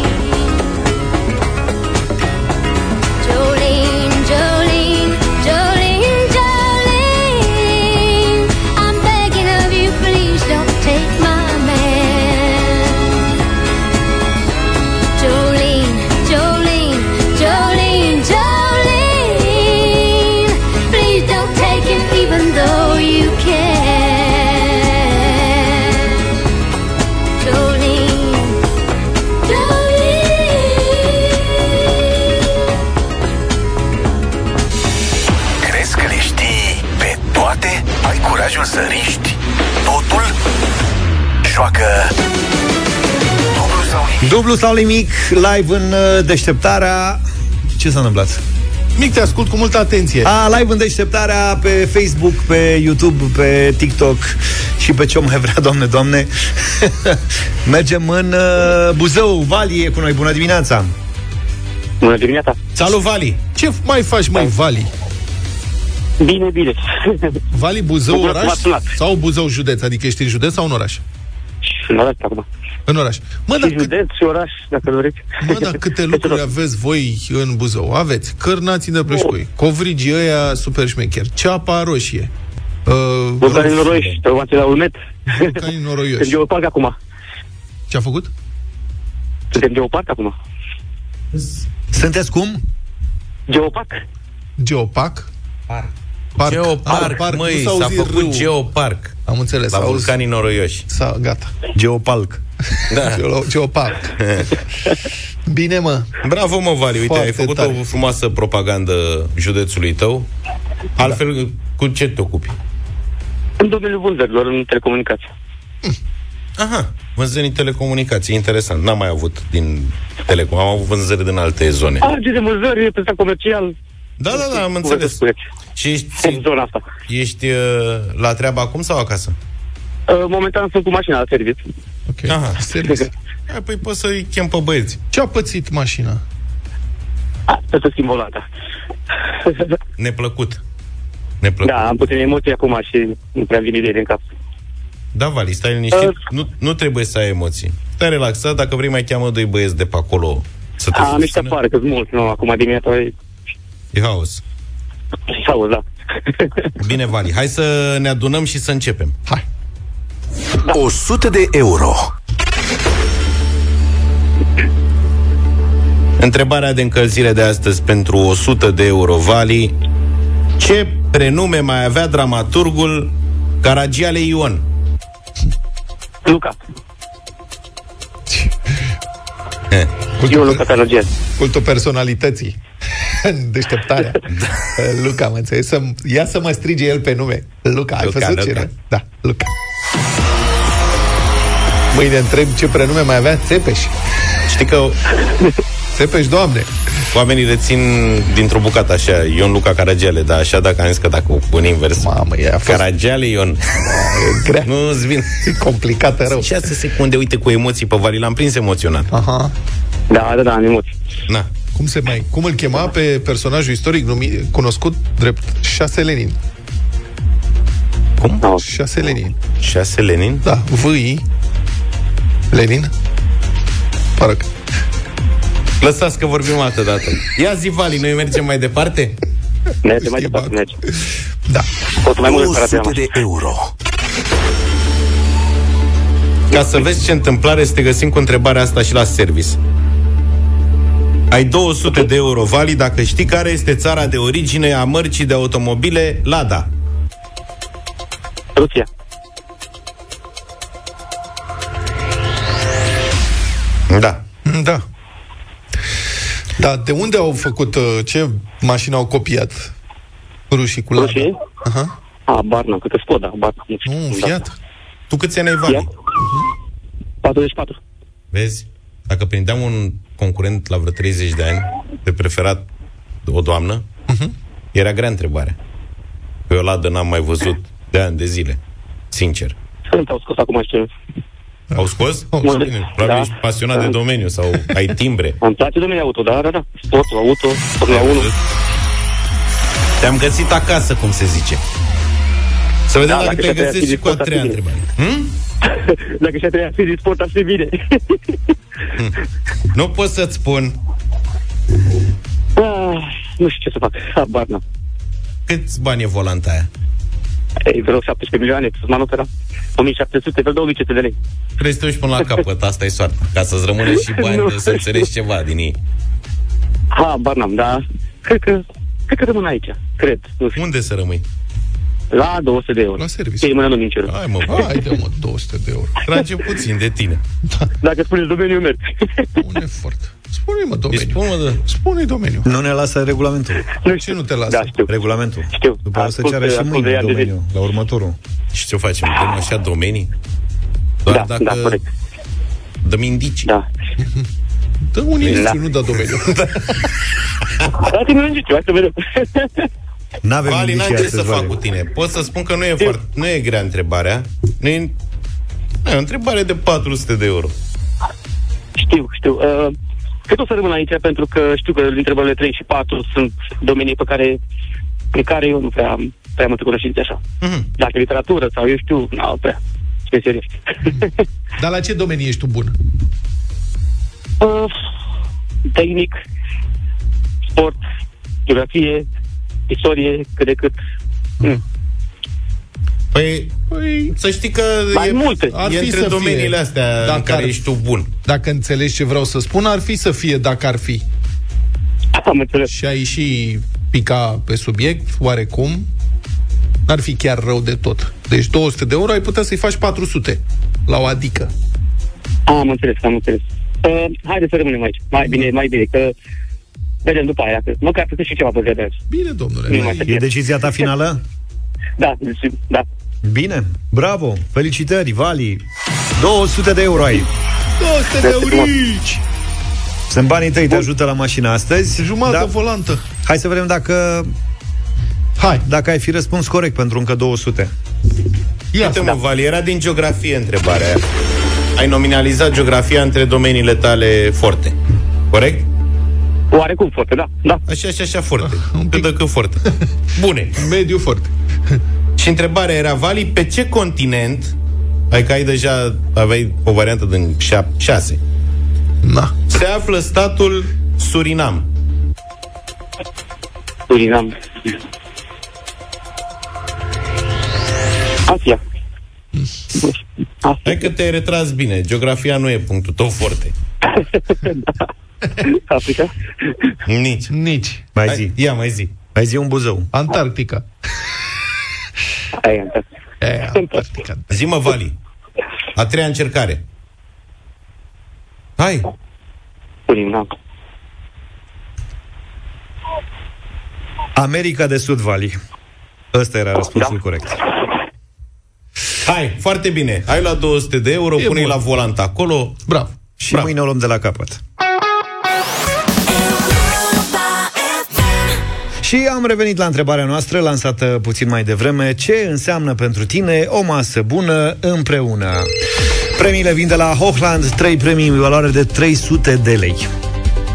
curajul să riști totul? Joacă dublu sau nimic. Dublu sau nimic, live în uh, deșteptarea... Ce s-a întâmplat? Mic, te ascult cu multă atenție. A, live în deșteptarea pe Facebook, pe YouTube, pe TikTok și pe ce mai vrea, doamne, doamne. *laughs* Mergem în uh, Buzău, Vali e cu noi, bună dimineața! Bună dimineața! Salut, Vali! Ce mai faci, mai Vali? Bine, bine. Vali Buzău Bucur că oraș m-ați sunat. sau Buzău județ? Adică ești în județ sau în oraș? În oraș acum. În oraș. Mă, și dar, județ și oraș, dacă doriți. mă, dar câte *laughs* lucruri aveți voi în Buzău? Aveți cârnații de plășcui, covrigii ăia super șmecher, ceapa roșie, uh, Vulcanii noroioși, trăumați la Ulmet. Vulcanii noroioși. Suntem geoparc acum. Ce a făcut? Suntem geoparc acum. Sunteți cum? Geoparc. Geopac? Parc. Parc. Geoparc, Ah, parc. măi, Nu s-a s-a auzit făcut râul. geoparc. Am înțeles. La s-a auzit- vulcanii noroioși. S-a, gata. Geopalc. Da. *laughs* Geo- Geoparc. *laughs* Bine, mă. Bravo, mă, Vali. Uite, Foarte ai făcut tare. o frumoasă propagandă județului tău. Altfel, Da. cu ce te ocupi? În domeniul vânzărilor, în telecomunicații. Aha, vânzări în telecomunicații. Interesant. N-am mai avut din telecom. Am avut vânzări din alte zone. Age de vânzări, reprezentant comercial. Da, da, da, am Cum vă înțeles. spuneți. Și ești, În zona asta. ești uh, la treabă acum sau acasă? Uh, Momentan sunt cu mașina la serviciu. Ok. Aha. Serios. Hai, *laughs* păi poți să-i chem pe băieți. Ce a pățit mașina? Să schimb o lată. *laughs* Neplăcut. Neplăcut. Da, am puțin emoții acum și nu prea vin idei din cap. Da, Vali, stai liniștit. Uh. Nu, nu trebuie să ai emoții. Stai relaxat, dacă vrei mai cheamă doi băieți de pe acolo să te A, niște susțină. pare că mult, nu, acum dimineața e E haos. sau, da. Bine, Vali, hai să ne adunăm și să începem. Hai. 100 de euro. Întrebarea de încălzire de astăzi pentru 100 de euro, Vali. Ce prenume mai avea dramaturgul Caragiale Ion? Luca. Cultul, Eu, Luca Caragian. cultul personalității. În *laughs* deșteptarea. *laughs* Luca, mă înțeles? Să, ia să mă strige el pe nume. Luca, ai Luca, văzut Luca. ce? nu? Da, Luca. Mâine întreb ce prenume mai avea Țepeș. Știi că Țepeș, doamne. oamenii rețin dintr-o bucată așa, Ion Luca Caragiale, dar așa dacă am zis că dacă o pun invers, Mamă, e a fost Caragiale Ion, *laughs* e grea. nu-ți vin. E complicată rău. 6 secunde, uite, cu emoții pe Vali, l-am prins emoționat. Aha. Da, da, da, am emoții. Na, Cum se mai... Cum îl chema pe personajul istoric numit, cunoscut drept Șase Lenin? cum? No. Șase Lenin. 6 Lenin? Da, V.I. Lenin? Parcă. Lăsați că vorbim altă dată. Ia zi, Vali, noi mergem mai departe? Merge mai Știi, departe, bă. merge. Da. Pot mai mult decât 100 de euro. Ca să vezi ce întâmplare să te găsim cu întrebarea asta și la service. Ai 200 de euro vali dacă știi care este țara de origine a mărcii de automobile Lada. Rusia. Da. Da. Da, de unde au făcut, uh, ce mașină au copiat rușii cu Lada? Rușii? Aha. A, Barna, câte Skoda, Barna. Nu știu. Nu, un Da. Fiat. Tu câți ani ai, Vali? Fiat? 44. Vezi? Dacă prindeam un concurent la vreo 30 de ani, pe preferat o doamnă, era grea întrebarea. Pe o ladă n-am mai văzut de ani de zile. Sincer. Sunt au scos acum știu. Au scos? Oh, Bine, Probabil da. ești pasionat de domeniu sau ai timbre. *laughs* Îmi place domeniul auto, da, da, da. Sportul auto, Formula 1. Te-am găsit acasă, cum se zice. Să vedem Da, dacă dacă te și-a tăiat găsești și cu a sport, treia ar fi bine. întrebare. Hm? *laughs* Dacă și-a treia fi din sport, ar fi bine. Nu pot să-ți spun Ah, nu știu ce să fac. Habar n-am. câți bani e volanta aia. Ei, vreo 17 milioane, să mă opera. 1700, vreo 2500 de lei. Trebuie să te uiți până la capăt, *laughs* asta e soarta. Ca să-ți rămână și bani Nu. de să înțelegi ceva din ei. Habar n-am, dar cred că, cred că rămân aici. Cred. Nu știu. Unde să rămâi? La 200 de euro. La serviciu. Ei, mână nu minciură. Hai mă, Hai de mă, 200 de euro. trage puțin de tine. Dacă spuneți domeniul, merg. Un efort. Spune-i, mă, Îi domeniu. spun, mă, de... Spune-i domeniu. Nu ne lasă regulamentul. Nu Ce nu te lasă? Da, știu. Regulamentul. Știu. După o să Ascult- ceară și ascult de mâine ani de zi. domeniu, la următorul. Și ce facem? Dăm așa domenii? Doar Da, dacă da, corect. dăm indicii. Da. Dă un Da. indiciu, nu da domeniu. Dați-mi un indiciu, hai să vedem. *laughs* N-avem Vali, n-am indicii ce astăzi, să fac Vali. cu tine. Pot să spun că nu e, foarte, nu e grea întrebarea. Nu e, nu e o întrebare de 400 de euro. Știu, știu. Uh, Cred că o să rămân aici pentru că știu că întrebările 3 și 4 sunt domenii pe care, pe care eu nu prea am prea multă cunoștință așa. Mhm. Dacă literatură sau eu știu, nu, prea specialiști. *laughs* Dar la ce domenii ești tu bun? Uh, tehnic, sport, geografie, istorie, cât de cât. Mm. Păi, păi, să știi că Mai e, multe. e între domeniile astea în care ești tu bun. Dacă înțelegi ce vreau să spun, ar fi să fie dacă ar fi. Am înțeles. Și ai și pica pe subiect, oarecum, n-ar fi chiar rău de tot. Deci 200 de euro ai putea să-i faci 400 la o adică. Am înțeles, am înțeles. Uh, haideți să rămânem aici. Mai bine, mai bine, că vedem după aia. Că măcar să și ceva pe ziua de azi. Bine, domnule. Nu mai să E fie. decizia ta finală? Da, deci, da. Bine, bravo, felicitări, Vali. 200 de euro ai. 200 de eurici! Sunt banii tăi, te ajută la mașina astăzi. Jumătate Da. volantă. Hai să vedem dacă... Hai. Dacă ai fi răspuns corect pentru încă 200. Ia, Uite, mă, Vali, era din geografie întrebarea aia. Ai nominalizat geografia între domeniile tale forte. Corect? Oarecum foarte, da. da. Așa, așa, așa, foarte. Cât de cât foarte. Bune. *laughs* Mediu foarte. Și întrebarea era, Vali, pe ce continent, ai că ai deja, aveai o variantă din șap- șase, Na. se află statul Surinam? Surinam. Asia. Hai că te-ai retras bine. Geografia nu e punctul tău forte. *laughs* *laughs* Africa? Nici. Nici. Mai Hai, zi. Ia, mai zi. Mai zi un buzău. Antarctica. Aia, da. E, Antarctica. Zi mă, Vali. A treia încercare. Hai. Surinam. America de Sud, Vali. Ăsta era răspunsul Da. corect. Hai, foarte bine. Ai la 200 de euro, E pune-i bun. la volant acolo. Bravo. Și Bravo. mâine o luăm de la capăt. Și am revenit la întrebarea noastră, lansată puțin mai devreme. Ce înseamnă pentru tine o masă bună împreună? Premiile vin de la Hochland, 3 premii în valoare de 300 de lei.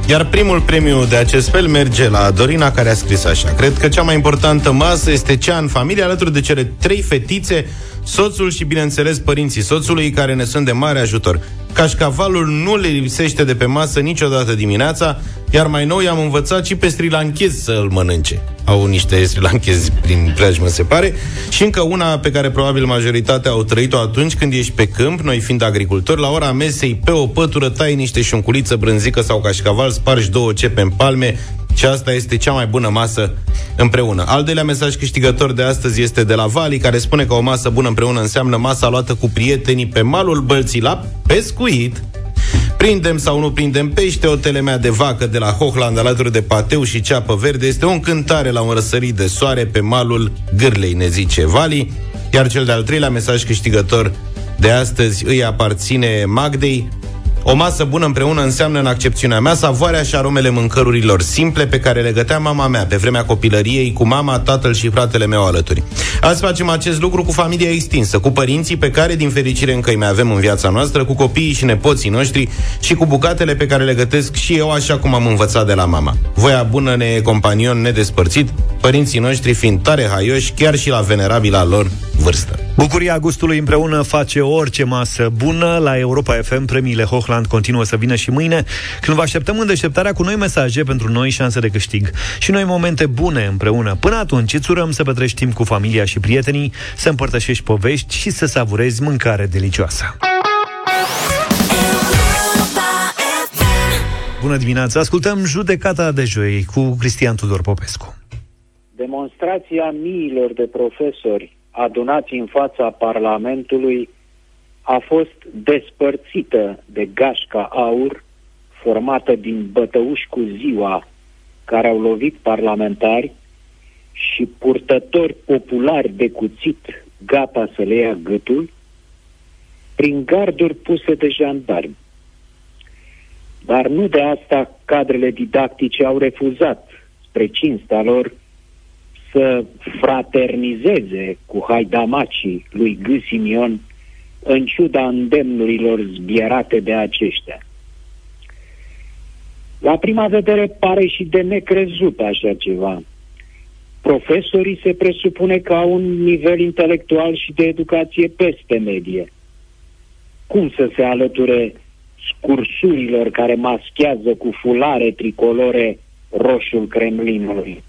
Iar primul premiu de acest fel merge la Dorina, care a scris așa. Cred că cea mai importantă masă este cea în familie, alături de cele trei fetițe, soțul și, bineînțeles, părinții soțului, care ne sunt de mare ajutor. Cașcavalul nu le lipsește de pe masă niciodată dimineața, iar mai nou i-am învățat și pe strilanchez să îl mănânce. Au niște strilanchezi prin preajmă, se pare. Și încă una pe care probabil majoritatea au trăit-o atunci când ești pe câmp, noi fiind agricultori, la ora mesei, pe o pătură, tai niște șunculiță, brânzică sau cașcaval, spargi două cepe în palme, și asta este cea mai bună masă împreună. Al doilea mesaj câștigător de astăzi este de la Vali, care spune că o masă bună împreună înseamnă masa luată cu prietenii pe malul bălții la pescuit. Prindem sau nu prindem pește, o telemea de vacă de la Hochland alături de pateu și ceapă verde este o încântare la un răsărit de soare pe malul gârlei, ne zice Vali. Iar cel de-al treilea mesaj câștigător de astăzi îi aparține Magdei. O masă bună împreună înseamnă în accepțiunea mea savoarea și aromele mâncărurilor simple pe care le gătea mama mea pe vremea copilăriei cu mama, tatăl și fratele meu alături. Azi facem acest lucru cu familia extinsă, cu părinții pe care din fericire încă îi mai avem în viața noastră, cu copiii și nepoții noștri și cu bucatele pe care le gătesc și eu așa cum am învățat de la mama. Voia bună ne e companion nedespărțit, părinții noștri fiind tare haioși chiar și la venerabila lor vârstă. Bucuria gustului împreună face orice masă bună. La Europa FM, premiile Hochland continuă să vină și mâine, când vă așteptăm în deșteptarea cu noi mesaje pentru noi șanse de câștig și noi momente bune împreună. Până atunci, îți urăm să petrești timp cu familia și prietenii, să împărtășești povești și să savurezi mâncare delicioasă. Bună dimineața! Ascultăm judecata de joi cu Cristian Tudor Popescu. Demonstrația miilor de profesori adunați în fața Parlamentului a fost despărțită de gașca aur formată din bătăuși cu ziua care au lovit parlamentari și purtători populari de cuțit gata să le ia gâtul prin garduri puse de jandarmi. Dar nu de asta cadrele didactice au refuzat, spre cinstea lor, să fraternizeze cu haidamacii lui G. Simion în ciuda îndemnurilor zbierate de aceștia. La prima vedere pare și de necrezut așa ceva. Profesorii se presupune că au un nivel intelectual și de educație peste medie. Cum să se alăture scursurilor care maschează cu fulare tricolore roșul Kremlinului?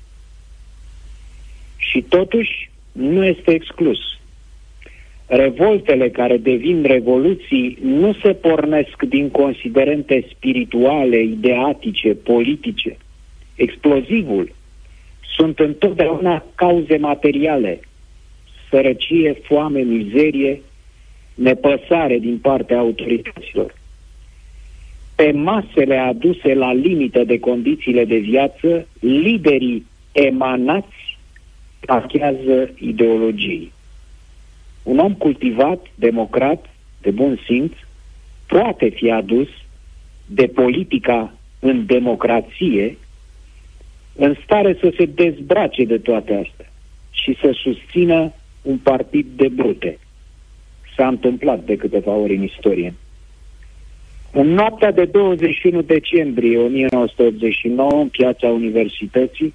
Și totuși nu este exclus. Revoltele care devin revoluții nu se pornesc din considerente spirituale, ideatice, politice. Explozivul sunt întotdeauna cauze materiale, sărăcie, foame, mizerie, nepăsare din partea autorităților. Pe masele aduse la limită de condițiile de viață, liderii emanați pachează ideologii. Un om cultivat, democrat, de bun simț, poate fi adus de politica în democrație în stare să se dezbrace de toate astea și să susțină un partid de brute. S-a întâmplat de câteva ori în istorie. În noaptea de 21 decembrie 1989, în piața Universității,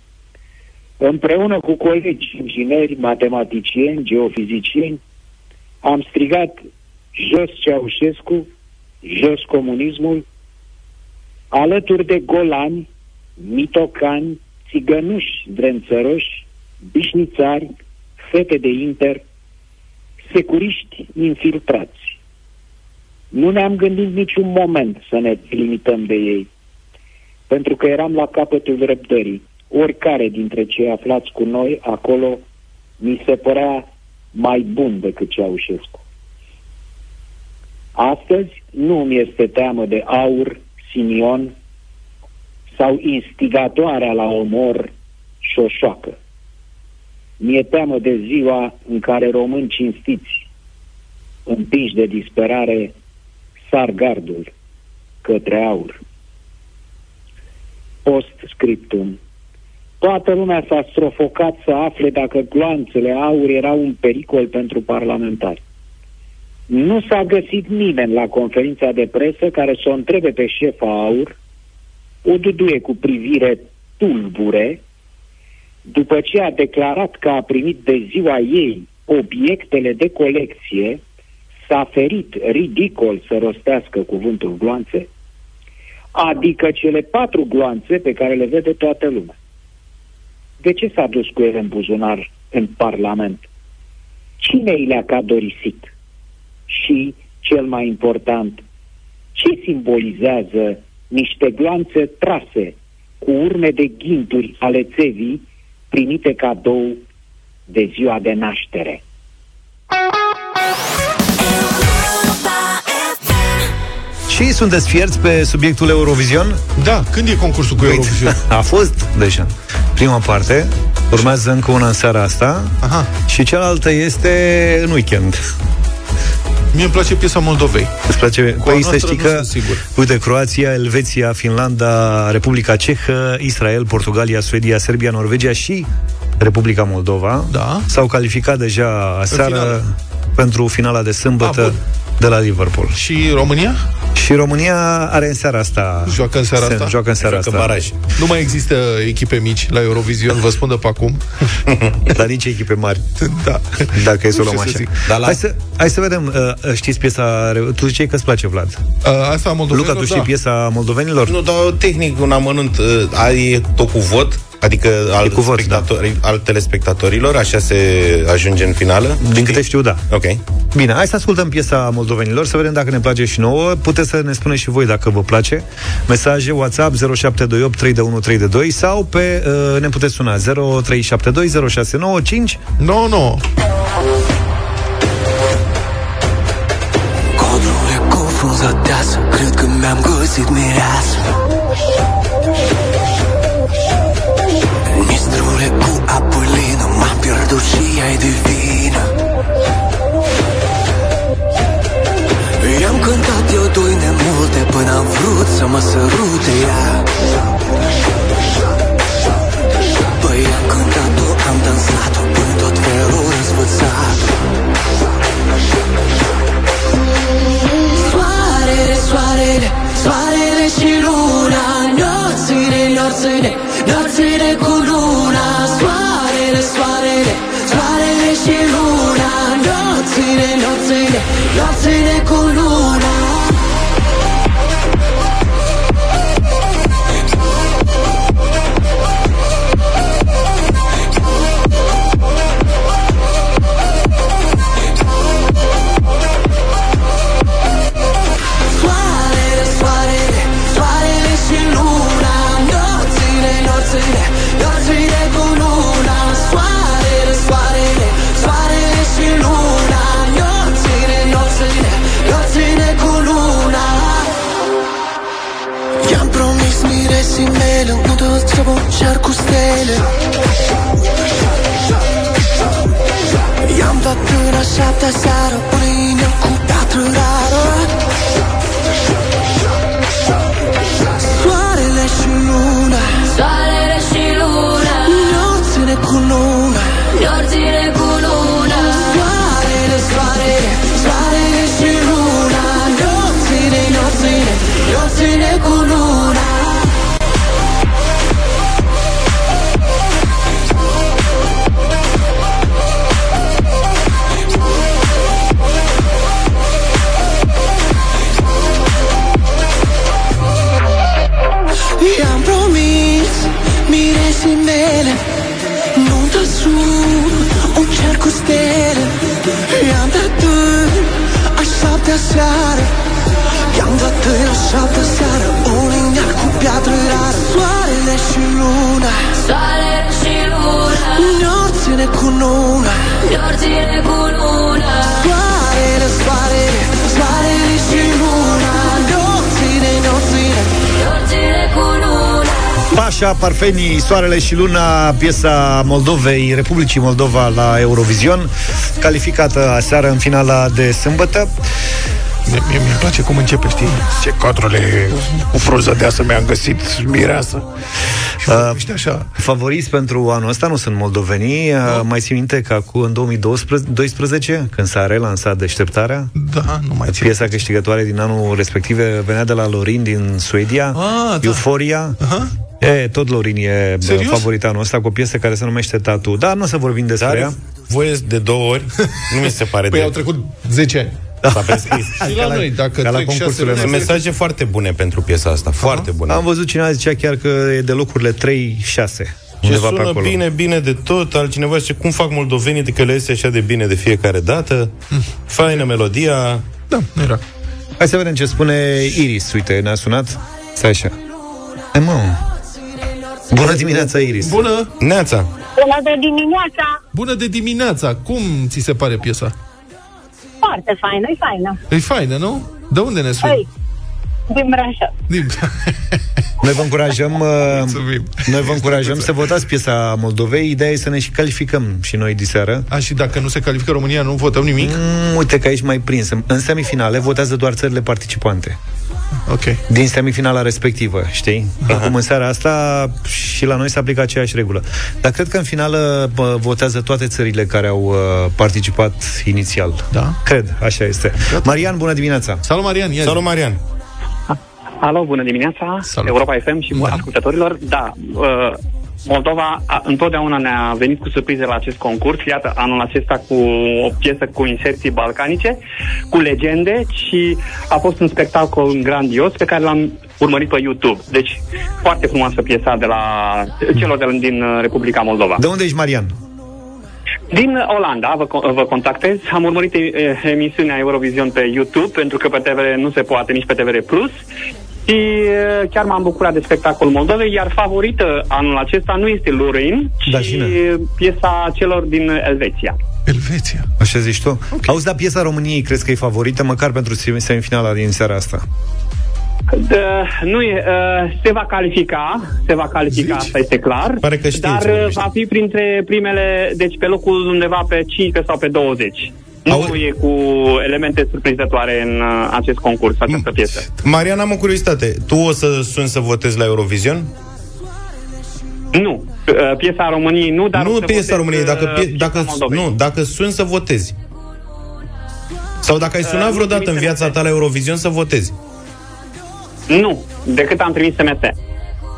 împreună cu colegi ingineri, matematicieni, geofizicieni, am strigat jos Ceaușescu, jos comunismul, alături de golani, mitocani, țigănuși drențăroși, bișnițari, fete de inter, securiști infiltrați. Nu ne-am gândit niciun moment să ne limităm de ei, pentru că eram la capătul răbdării. Oricare dintre cei aflați cu noi acolo mi se părea mai bun decât Ceaușescu. Astăzi nu mi este teamă de aur, Simion sau instigatoarea la omor șoșoacă. Mi-e teamă de ziua în care români cinstiți, împinși de disperare, sar gardul către aur. Post scriptum. Toată lumea s-a strofocat să afle dacă gloanțele aur erau un pericol pentru parlamentari. Nu s-a găsit nimeni la conferința de presă care să o întrebe pe șefa aur o duduie cu privire tulbure, după ce a declarat că a primit de ziua ei obiectele de colecție, s-a ferit ridicol să rostească cuvântul gloanțe, adică cele patru gloanțe pe care le vede toată lumea. De ce s-a dus cu ele în buzunar în Parlament? Cine i le-a cadorisit? Și, cel mai important, ce simbolizează niște gloanțe trase cu urme de ghinturi ale țevii primite cadou de ziua de naștere. Și sunteți fierți pe subiectul Eurovision? Da, când e concursul cu Eurovision? *laughs* A fost deja. Prima parte, urmează încă una în seara asta Aha. și cealaltă este în weekend. Mie îmi place piesa Moldovei. Îți place? Cu a păi să noastră știi nu că, sunt sigur. uite, Croația, Elveția, Finlanda, Republica Cehă, Israel, Portugalia, Suedia, Serbia, Norvegia și Republica Moldova Da. s-au calificat deja aseară finală. pentru finala de sâmbătă Ah, bun. De la Liverpool. Și România? Și România are în seara asta... Joacă în seara se- asta? Joacă în seara Joacă asta. baraj. Nu mai există echipe mici la Eurovision, vă spun de pe acum. *laughs* Dar nici echipe mari. Da. Dacă e să o Nu luăm știu să așa. zic. Dar la- Hai, să, hai să vedem. Uh, știți piesa... Tu ziceai că îți place, Vlad. A, Asta a moldovenilor, Luca, tu știi da. piesa moldovenilor? Nu, dar tehnic un amănunt uh, e tot cu vot, adică al, cu vot, spectatori, al telespectatorilor, așa se ajunge în finală. Din câte știu, da. Ok. Bine, hai să ascultăm piesa moldovenilor, să vedem dacă ne place și nouă. Puteți să ne spuneți și voi dacă vă place. Mesaje WhatsApp 0728 321 sau pe uh, ne puteți suna 0372 0695. Nu, nu. Codul e confundat deasă Cred că mi-am găsit mireasă Gelogia e divină. I-am cântat eu doi multe Până am vrut să mă sărute ea. Păi am cântat-o, am dansat-o Până tot felul răzvățat Soarele, soarele, soarele și luna Noțile, noțile, noțile cu luna Soarele soarele, soarele și luna Nopțile, nopțile, nopțile cu luna. Nu tot să vă cer cu stele. I-am dat până șaptea seară Până inel cu piatră rară a șaptea seară. I-am dat tâi a șaptea seară Un liniac cu piatră rară. Soarele și luna. Soarele și luna. Nopțile cu luna. Nopțile cu luna. Soarele, soarele, soarele și luna. Nopțile, nopțile Nopțile cu luna. Pașa, Parfenii, Soarele și Luna, piesa Moldovei, Republicii Moldova la Eurovision, calificată aseară în finala de sâmbătă. Mie, mie mi place cum începe, știi? Ce cadrele cu frunză de asta mi-am găsit mireasă. Și Uh, vorbește așa. Favoriți pentru anul ăsta nu sunt moldovenii. Uh, mai ții minte că acum în 2012, când s-a relansat deșteptarea, Da, nu mai țin. piesa câștigătoare din anul respectiv venea de la Lorin din Suedia, Ah, da. Euphoria. Aha. E, tot Lorin e bă, Serios? favorit anul ăsta cu o piesă care se numește Tatu. Dar nu o să vorbim despre Dar ea. voie de două ori, nu mi se pare Păi de... au trecut 10 ani. S-a prescris. *laughs* Și la noi, dacă ca la trec concursurile șase Sunt luni, mesaje foarte bune pentru piesa asta, foarte bune. Am văzut cineva zicea chiar că e de locurile 3-6. Ce Undeva pe sună acolo. bine, bine de tot Altcineva zice, cum fac moldovenii de că le iese așa de bine de fiecare dată Faină melodia Da, nu era. Hai să vedem ce spune Iris. Uite, ne-a sunat. Stai așa. E, mă. Bună dimineața, Iris. Bună! Neața Bună de dimineața! Bună de dimineața! Cum ți se pare piesa? Foarte faină, e faină. E faină, nu? De unde ne suni? Ei, din Brașov. Din... *laughs* Noi vă încurajăm, uh, Mulțumim. noi vă încurajăm să votați piesa Moldovei. Ideea e să ne și calificăm și noi diseară. A, și dacă nu se califică România, nu votăm nimic? Mm, uite că aici mai prins. În semifinale votează doar țările participante. Ok. Din semifinala respectivă, știi? Acum în seara asta și la noi se aplică aceeași regulă. Dar cred că în finală bă, votează toate țările care au uh, participat inițial. Da? Cred, așa este. Marian, bună dimineața! Salut, Marian! Ia Salut, Marian Alo, bună dimineața, Salut. Europa FM și Da. ascultătorilor. Da, uh, Moldova a, întotdeauna ne-a venit cu surprize la acest concurs. Iată, anul acesta cu o piesă cu inserții balcanice, cu legende și a fost un spectacol grandios pe care l-am urmărit pe YouTube. Deci, foarte frumoasă piesa de la celor de, din uh, Republica Moldova. De unde ești, Marian? Din Olanda vă, co- vă contactez. Am urmărit eh, emisiunea Eurovision pe YouTube, pentru că pe TVR nu se poate, nici pe TVR Plus. Și eh, chiar m-am bucurat de spectacolul Moldovei, iar favorită anul acesta nu este Lurin, Da, ci cine? piesa celor din Elveția. Elveția. Așa zici tu? Okay. Auzi, dar piesa României crezi că e favorită, măcar pentru semifinala din seara asta? De, nu e, uh, se va califica, se va califica, Zici? asta este clar, Pare că știi dar ce uh, vorbești. va fi printre primele, deci pe locul undeva pe 15 sau pe 20. Nu Auzi- e cu elemente surprinzătoare în uh, acest concurs, această piesă. Marian, am o curiozitate Tu o să suni să votezi la Eurovision? Nu. Uh, Piesa României nu, dar... o nu să piesa votez, României, dacă, uh, pie, piesa dacă, Moldovei. nu, dacă suni să votezi Sau dacă ai sunat nu vreodată în trimite viața ta la Eurovision să votezi Nu, decât am trimis SMS.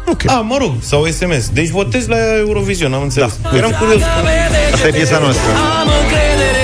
Ok. A, mă rog, sau SMS Deci votezi la Eurovision, am înțeles da. Eram curios Asta e piesa noastră. Am încredere,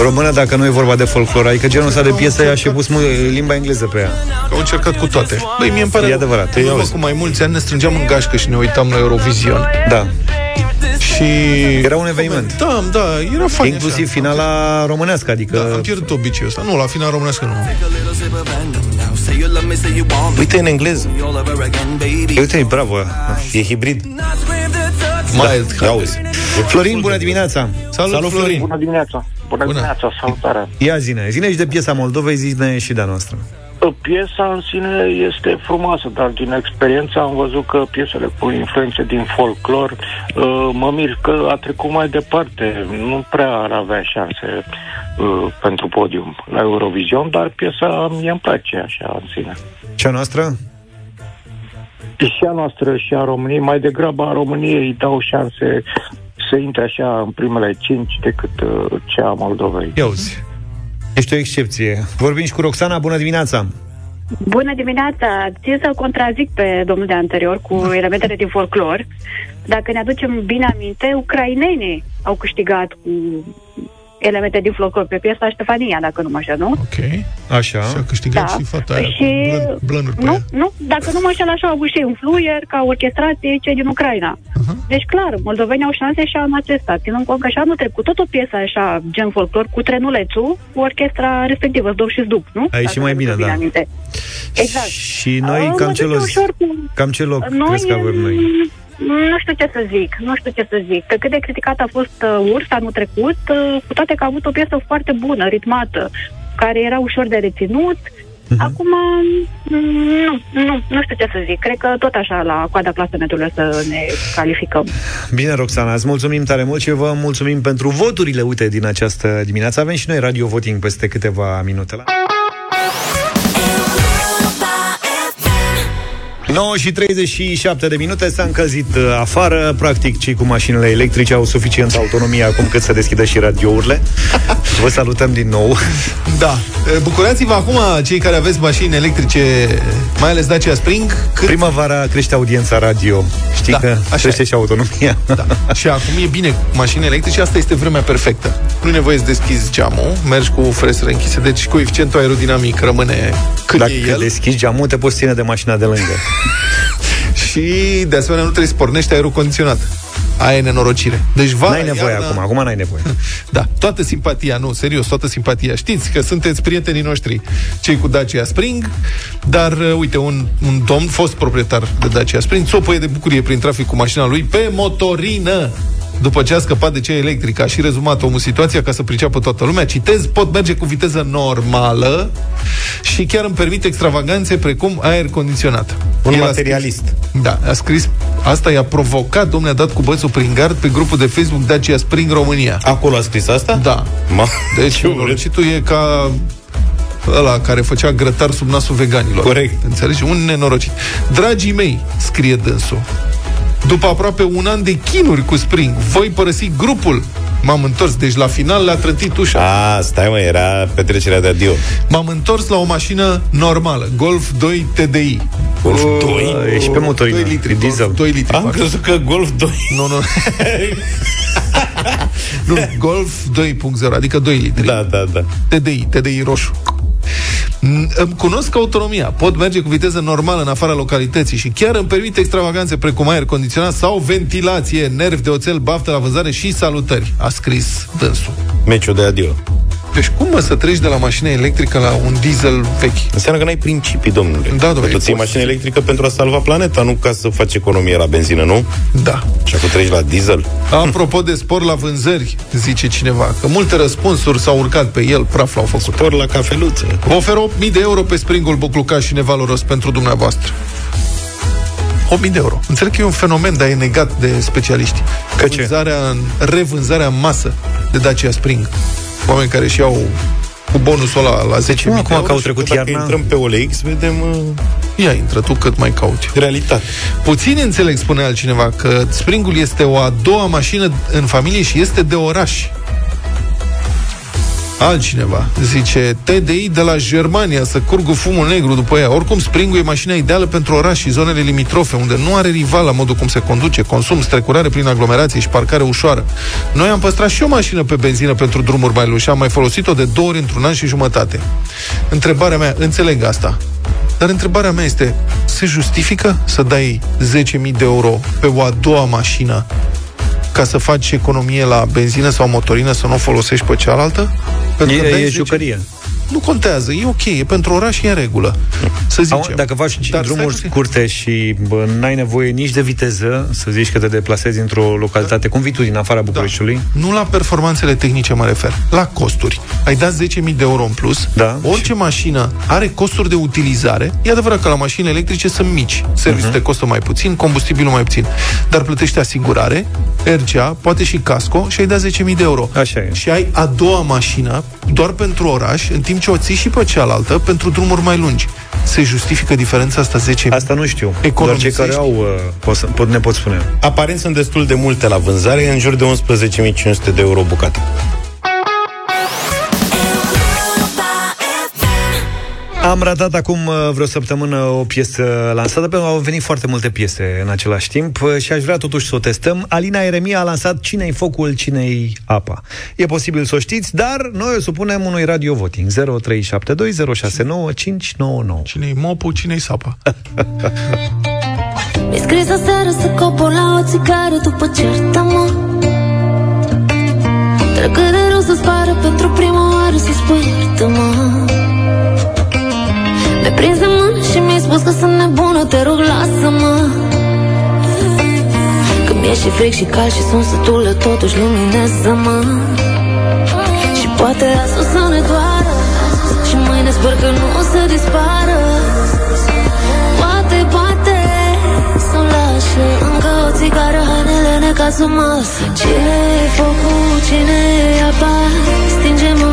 română dacă nu e vorba de folclor. Adică genul ăsta de piesă i-a și pus mu- limba engleză pe ea. Au încercat cu toate. Băi, mie îmi pare... E adevărat. În urmă cu mai mulți ani ne strângeam în gașcă și ne uitam la Eurovision. Da. Și... Era un eveniment. Da, da, era fain Inclusiv așa. finala românească, adică... Da, am pierdut obiceiul ăsta. Nu, la final românească nu. Uite în engleză. Uite, bravo. E hibrid. Mai da. Auzi. Florin, bună dimineața! Salut, Salut Florin! Bună dimineața! Bună, Bună. dimineața, salutare! Ia zine, zine și de piesa Moldovei, zine și de-a noastră. Piesa în sine este frumoasă, dar din experiență am văzut că piesele cu influențe din folclor, uh, mă mir că a trecut mai departe. Nu prea ar avea șanse uh, pentru podium la Eurovision, dar piesa mie îmi place așa în sine. Cea noastră? Și a noastră și a României, mai degrabă a României îi dau șanse să intre așa în primele cinci decât uh, cea a Moldovei. Ia uzi. Ești o excepție. Vorbim și cu Roxana, bună dimineața! Bună dimineața! Țin să contrazic pe domnul de anterior cu elementele din folclor. Dacă ne aducem bine aminte, ucrainenii au câștigat cu elemente din folclor pe piesa Ștefania, dacă nu mă așa, nu? Ok. Așa. Și a câștigat Da. și fata aia Și- cu blân, blănuri pe Nu, ea. nu, dacă nu mă înșel așa, au avut și un fluier ca orchestrație cei din Ucraina. Deci, clar, moldovenii au șanse și anul acesta, ținând cont că și anul trecut tot o piesă așa, gen folclor, cu trenulețul, cu orchestra respectivă, Zdob și Zdup, nu? A ieșit Dacă mai mi-aduc bine, da. aminte. Exact. Și noi Am cam văzut ce, eu loc, ușor cu... cam ce loc Noi, crezi că avem noi? Nu știu ce să zic, nu știu ce să zic. Pe cât de criticat a fost uh, Urs anul trecut, uh, cu toate că a avut o piesă foarte bună, ritmată, care era ușor de reținut, Mhm. Acum, mm, nu, nu, nu știu ce să zic. Cred că tot așa la coada clasamentului o să ne calificăm. Bine, Roxana, îți mulțumim tare mult și vă mulțumim pentru voturile, uite, din această dimineață. Avem și noi radio voting peste câteva minute. La... 9 și 37 de minute s-a încălzit uh, afară Practic, cei cu mașinile electrice au suficientă autonomie Acum cât să deschidă și radiourile *laughs* Vă salutăm din nou Da. E, Bucurați-vă acum, cei care aveți mașini electrice, mai ales Dacia Spring, cât... Primăvara crește audiența radio Știi Da, că așa crește e. și autonomia Da. Și acum e bine cu mașini electrice, asta este vremea perfectă. Nu e nevoie să deschizi geamul, mergi cu ferestrele închise, deci coeficientul aerodinamic rămâne cât Dacă e el. deschizi geamul, te poți ține de mașina de lângă *laughs* Și, de asemenea, nu trebuie să pornești aerul condiționat. Aia e nenorocire. Deci, vara, N-ai nevoie iarna... acum, acum n-ai nevoie *laughs* Da, toată simpatia, nu, serios, toată simpatia. Știți că sunteți prietenii noștri, cei cu Dacia Spring, dar, uh, uite, un, un domn, fost proprietar de Dacia Spring, țopăie de bucurie prin trafic cu mașina lui pe motorină. După ce a scăpat de cea electrică, a și rezumat omul situația ca să priceapă toată lumea. Citez, pot merge cu viteză normală și chiar îmi permite extravaganțe precum aer condiționat. Un El a materialist. Scris, da, a scris, asta i-a provocat, domnule, a dat cu bățul prin gard pe grupul de Facebook Dacia Spring România. Acolo a scris asta? Da. Ma... Deci, norocitul e ca ăla care făcea grătar sub nasul veganilor. Corect. Înțelegi? Un nenorocit. Dragii mei, scrie dânsul, după aproape un an de chinuri cu Spring, voi părăsi grupul. M-am întors, deci la final le-a trântit ușa. A, stai mă, era petrecerea de adio. M-am întors la o mașină normală, Golf 2 TDI. Golf O, 2? Ești pe motorină, 2 litri, e diesel. Golf 2 litri. Am fac. crezut că Golf 2. Nu, nu. *laughs* nu, Golf 2.0, adică 2 litri. Da, da, da. TDI, TDI roșu. Mm, Îmi cunosc autonomia, pot merge cu viteză normală în afara localității și chiar îmi permite extravaganțe precum aer condiționat sau ventilație, nervi de oțel, baftă la vânzare și salutări, a scris dânsul. Meciul de adio. Deci cum mă să treci de la mașină electrică la un diesel vechi? Înseamnă că n-ai principii, domnule. Da, domnule, Tu ții poți. mașină electrică pentru a salva planeta, nu ca să faci economie la benzină, nu? Da. Și acum treci la diesel. Apropo de spor la vânzări, zice cineva, că multe răspunsuri s-au urcat pe el, praf l-au făcut. Spor la cafeluțe. Vă ofer 8.000 de euro pe springul Boclucaș și nevaloros pentru dumneavoastră. 8.000 de euro. Înțeleg că e un fenomen, dar e negat de specialiști. Că ce? Vânzarea, revânzarea în masă de Dacia Spring. Oameni care și au cu bonusul ăla la 10.000 Deci, de acum euro. că au și trecut că dacă iarna- Intrăm pe OLX, vedem uh, Ia intră tu cât mai cauți. realitate. Puțin înțeleg, spune altcineva, că Springul este o a doua mașină în familie și este de oraș. Altcineva zice TDI de la Germania să curgă fumul negru după ea. Oricum, Springul e mașina ideală pentru oraș și zonele limitrofe, unde nu are rival la modul cum se conduce, consum, strecurare prin aglomerație și parcare ușoară. Noi am păstrat și o mașină pe benzină pentru drumuri mai lungi și am mai folosit-o de două ori într-un an și jumătate. Întrebarea mea, înțeleg asta, dar întrebarea mea este, se justifică să dai 10.000 de euro pe o a doua mașină ca să faci economie la benzină sau motorină, să nu o folosești pe cealaltă? Pentru că E, dai e 10 jucărie. Nu contează, e ok, e pentru oraș, e în regulă. Să zicem. Acum, dacă faci Dar drumuri stai scurte și bă, n-ai nevoie nici de viteză, să zici că te deplasezi într-o localitate, cum vii tu din afara Bucureștiului, Nu la performanțele tehnice mă refer, la costuri. Ai dat 10.000 de euro în plus, da. orice mașină are costuri de utilizare. E adevărat că la mașini electrice sunt mici. Serviciul te costă mai puțin, combustibilul mai puțin. Dar plătești asigurare, RCA, poate și casco și ai dat 10.000 de euro. Așa e. Și ai a doua mașină doar pentru oraș, în timp ce o ții și pe cealaltă pentru drumuri mai lungi. Se justifică diferența asta 10.000? Asta nu știu. Doar cei Economisești? care au, uh, pot, să- pot, ne pot spune. Aparent sunt destul de multe la vânzare, în jur de 11.500 de euro bucată. Am ratat acum uh, vreo săptămână o piesă lansată, pentru că au venit foarte multe piese în același timp uh, și aș vrea totuși să o testăm. Alina Eremia a lansat Cine-i focul, cine-i apa. E posibil să o știți, dar noi o supunem unui radio voting 0372069599. Cine-i mopul, cine-i sapa? *laughs* Mi-ai scris aseară să copor la o țigară după certă-mă Dar cât de rău să-ți pară pentru prima oară să spui iartă-mă Mi-ai prins de mână și mi-ai spus că sunt nebună, te rog lasă-mă. Că mi-e și fric și cald și sunt sătulă, totuși luminează-mă. Și poate azi o să ne doară Și mâine sper că nu o să dispară. Poate, poate să lașe încă o țigară Hainele necazumă Cine e focul, cine e apa? Stingem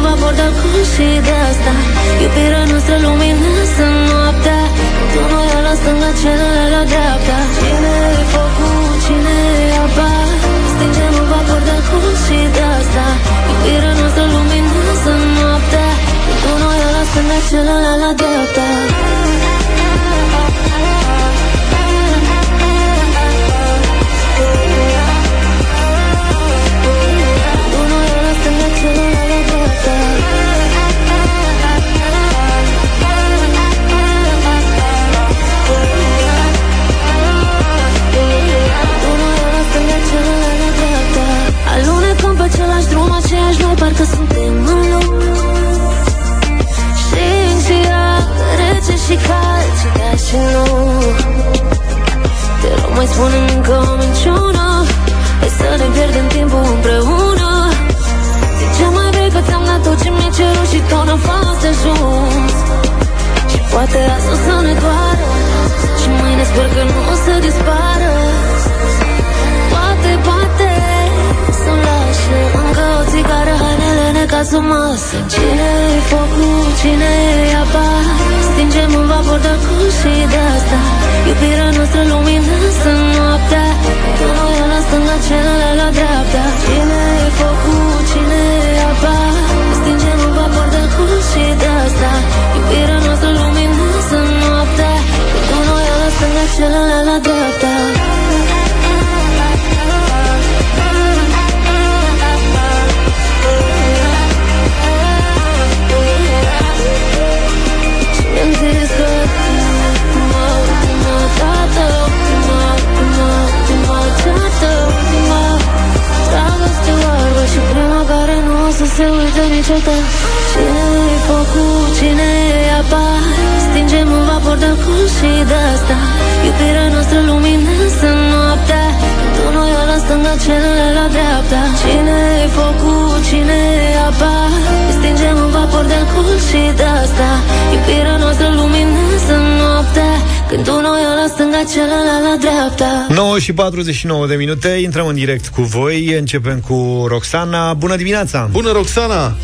la stânga, celălalt la dreapta 9 și 49 de minute, intrăm în direct cu voi, începem cu Roxana. Bună dimineața! Bună, Roxana!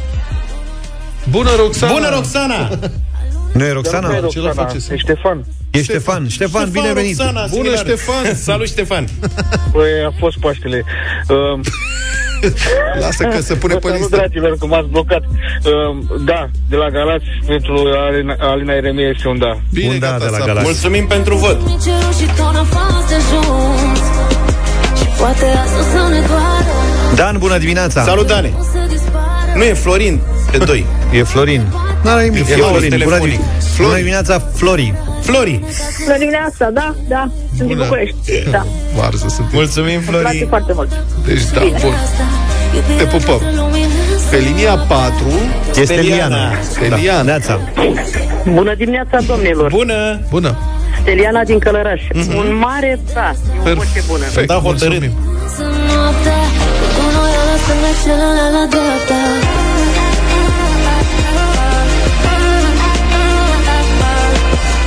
Bună, Roxana! Bună, Roxana! *laughs* Nu e Roxana? Dar nu e Ce Roxana, face să- e Ștefan. E Ștefan. Ștefan, bine venit! Roxana, Bună, similar. Ștefan! Salut, Ștefan! Băi, *laughs* a fost Paștele. Uh, *laughs* Lasă că se pune vă pe salut, listă. dragilor, că m-ați blocat. Uh, da, de la Galați, pentru Alina, Alina Eremie este un da. Bine, Un da gata, de la s-a Galați. pus. Mulțumim pentru vot! cerul și tot n-am fost de ajuns Și poate asta să ne doară Dan, bună dimineața! Salut, Dane! O să dispară Nu e Florin, pe 2. E Florin. N-are nimic, e Florin, Florin. Bună, telefonic. dimineața. Bună dimineața, Flori. Flori! Bună dimineața, da, da, sunt din Bună. București. Da, Varză sunt. Mulțumim, îmi place Flori! foarte mult. Deci, da, bun. Te pupăm. Pe linia 4, Este Liana. Steliana. Da. Neața. Bună dimineața, domnilor. Bună! Bună. Steliana din Călăraș. Un mare da, e o voce bună. Perfect. Da, hotărât. mulțumim.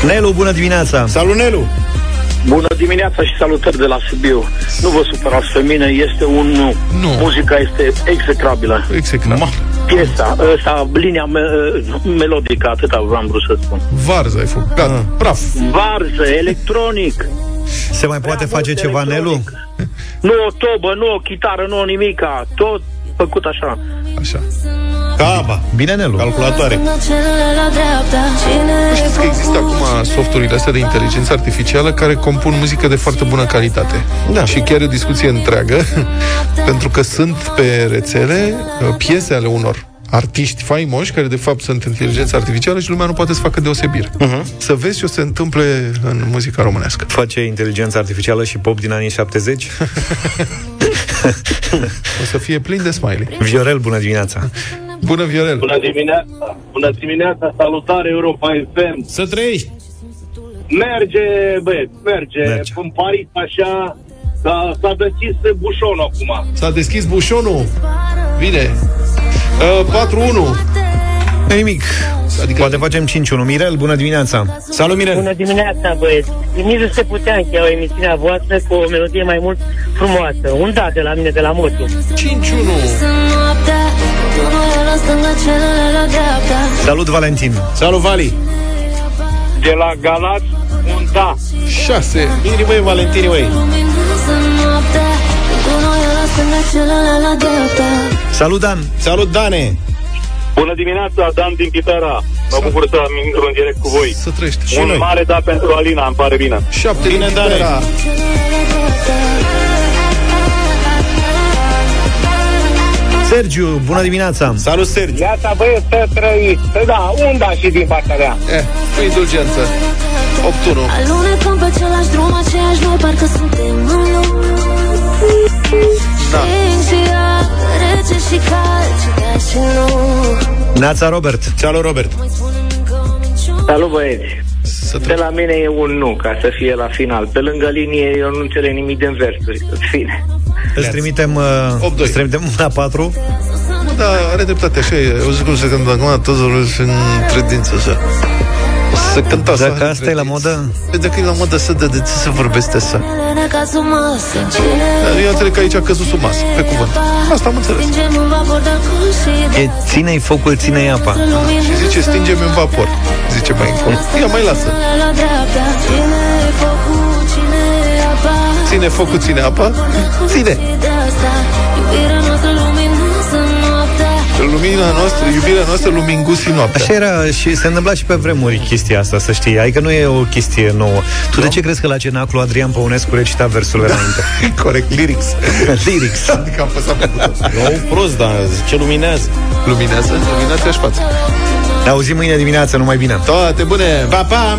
Nelu, bună dimineața! Salut, Nelu! Bună dimineața și salutări de la Sibiu. Nu vă supărați pe mine, este un nu. Nu. Muzica este execrabilă. Execrabil. Piesa, ăsta, linia me- melodică, atâta vreau vrut să spun. Varză ai făcut. Gata, praf. Varză, electronic. Se mai poate face ceva, Nelu? Nu o tobă, nu o chitară, nu o nimica. Tot făcut așa. Așa. Caba! Bine, Nelu. Calculatoare! Celălalt la dreapta Cine Știți că există acum softurile astea de inteligență artificială care compun muzică de foarte bună calitate. Da. Și chiar e o discuție întreagă, *laughs* pentru că sunt pe rețele uh, piese ale unor artiști faimoși, care de fapt sunt inteligență artificială și lumea nu poate să facă deosebire. Uh-huh. Să vezi ce o se întâmple în muzica românească. Face inteligența artificială și pop din anii 70? *laughs* O să fie plin de smiley. Viorel, bună dimineața! *laughs* Bună, Viorel! Bună dimineața! Bună dimineața! Salutare Europa FM! Să trăiești! Merge, băieți, merge. Merge. În Paris, așa, s-a, s-a deschis bușonul acum. S-a deschis bușonul. Bine. Uh, 4-1. Nu nimic. Adică... Poate facem 5-1. Mirel, bună dimineața! Salut, Mirel! Bună dimineața, băieți. Nici nu se putea încheia o emisiune voastră cu o melodie mai mult frumoasă. Un da de la mine, de la Motu. 5-1. Să noaptea Cu noi la stânga, celălalt la dreapta Salut, Valentin! Salut, Vali! De la Galați, un da. 6. Bine, băi, Valentini, băi! Luminoasă noaptea Cu noi la stânga, celălalt la dreapta Salut, Dan! Salut, Dane! Bună dimineața, Dan din Pitera. Mă bucur să am intru în direct cu voi. Să trăiești. Și un noi. mare da pentru Alina, îmi pare bine. 7 Bine, din Dane. Sergiu, bună dimineața! Salut, Sergiu! Iată, băieți, să trăiți. Da, un da și din partea mea. Eh, cu indulgență. 8-1. Alunecăm pe același drum, aceeași noi Parcă suntem în loc Da. Sting și iar, rece și cald Și da și nu Neața, Robert! Salut, Robert! Salut, băieți. Să De trăiești. la mine e un nu, ca să fie la final. Pe lângă linie, eu nu înțeleg nimic din versuri. În fine. Îți trimitem, uh, 8-2. îți trimitem una 4 Da, are dreptate, așa e. Eu zic cum se cântă acum, toți vorbesc în credință, așa. O să se cântă așa. Dacă în asta e la credință. modă Păi dacă e la modă, să de, de ce să vorbește așa? Elena ca sub masă Cine Eu înțeleg că aici a căzut sub masă, pe cuvânt. Asta am înțeles. Stingem în vapor de acum și E ține-i focul, ține-i apa Și zice, stingem în vapor. Zice mai încolo. Ia mai lasă. *laughs* Ține focul, ține apa. Ține. De asta, iubirea noastră luminoasă noaptea Lumina noastră, iubirea noastră, lumingusi noaptea. Așa era și se întâmpla și pe vremuri chestia asta, să știi. Adică nu e o chestie nouă. Tu de ce crezi că la cenaclu Adrian Păunescu recita versurile înainte? *laughs* Corect, lyrics. *laughs* Lyrics. Adică am fost făcut Nu prost, dar ce luminează. Luminează, luminați-aș față. Ne auzim mâine dimineață, numai bine. Toate bune! Pa, pa!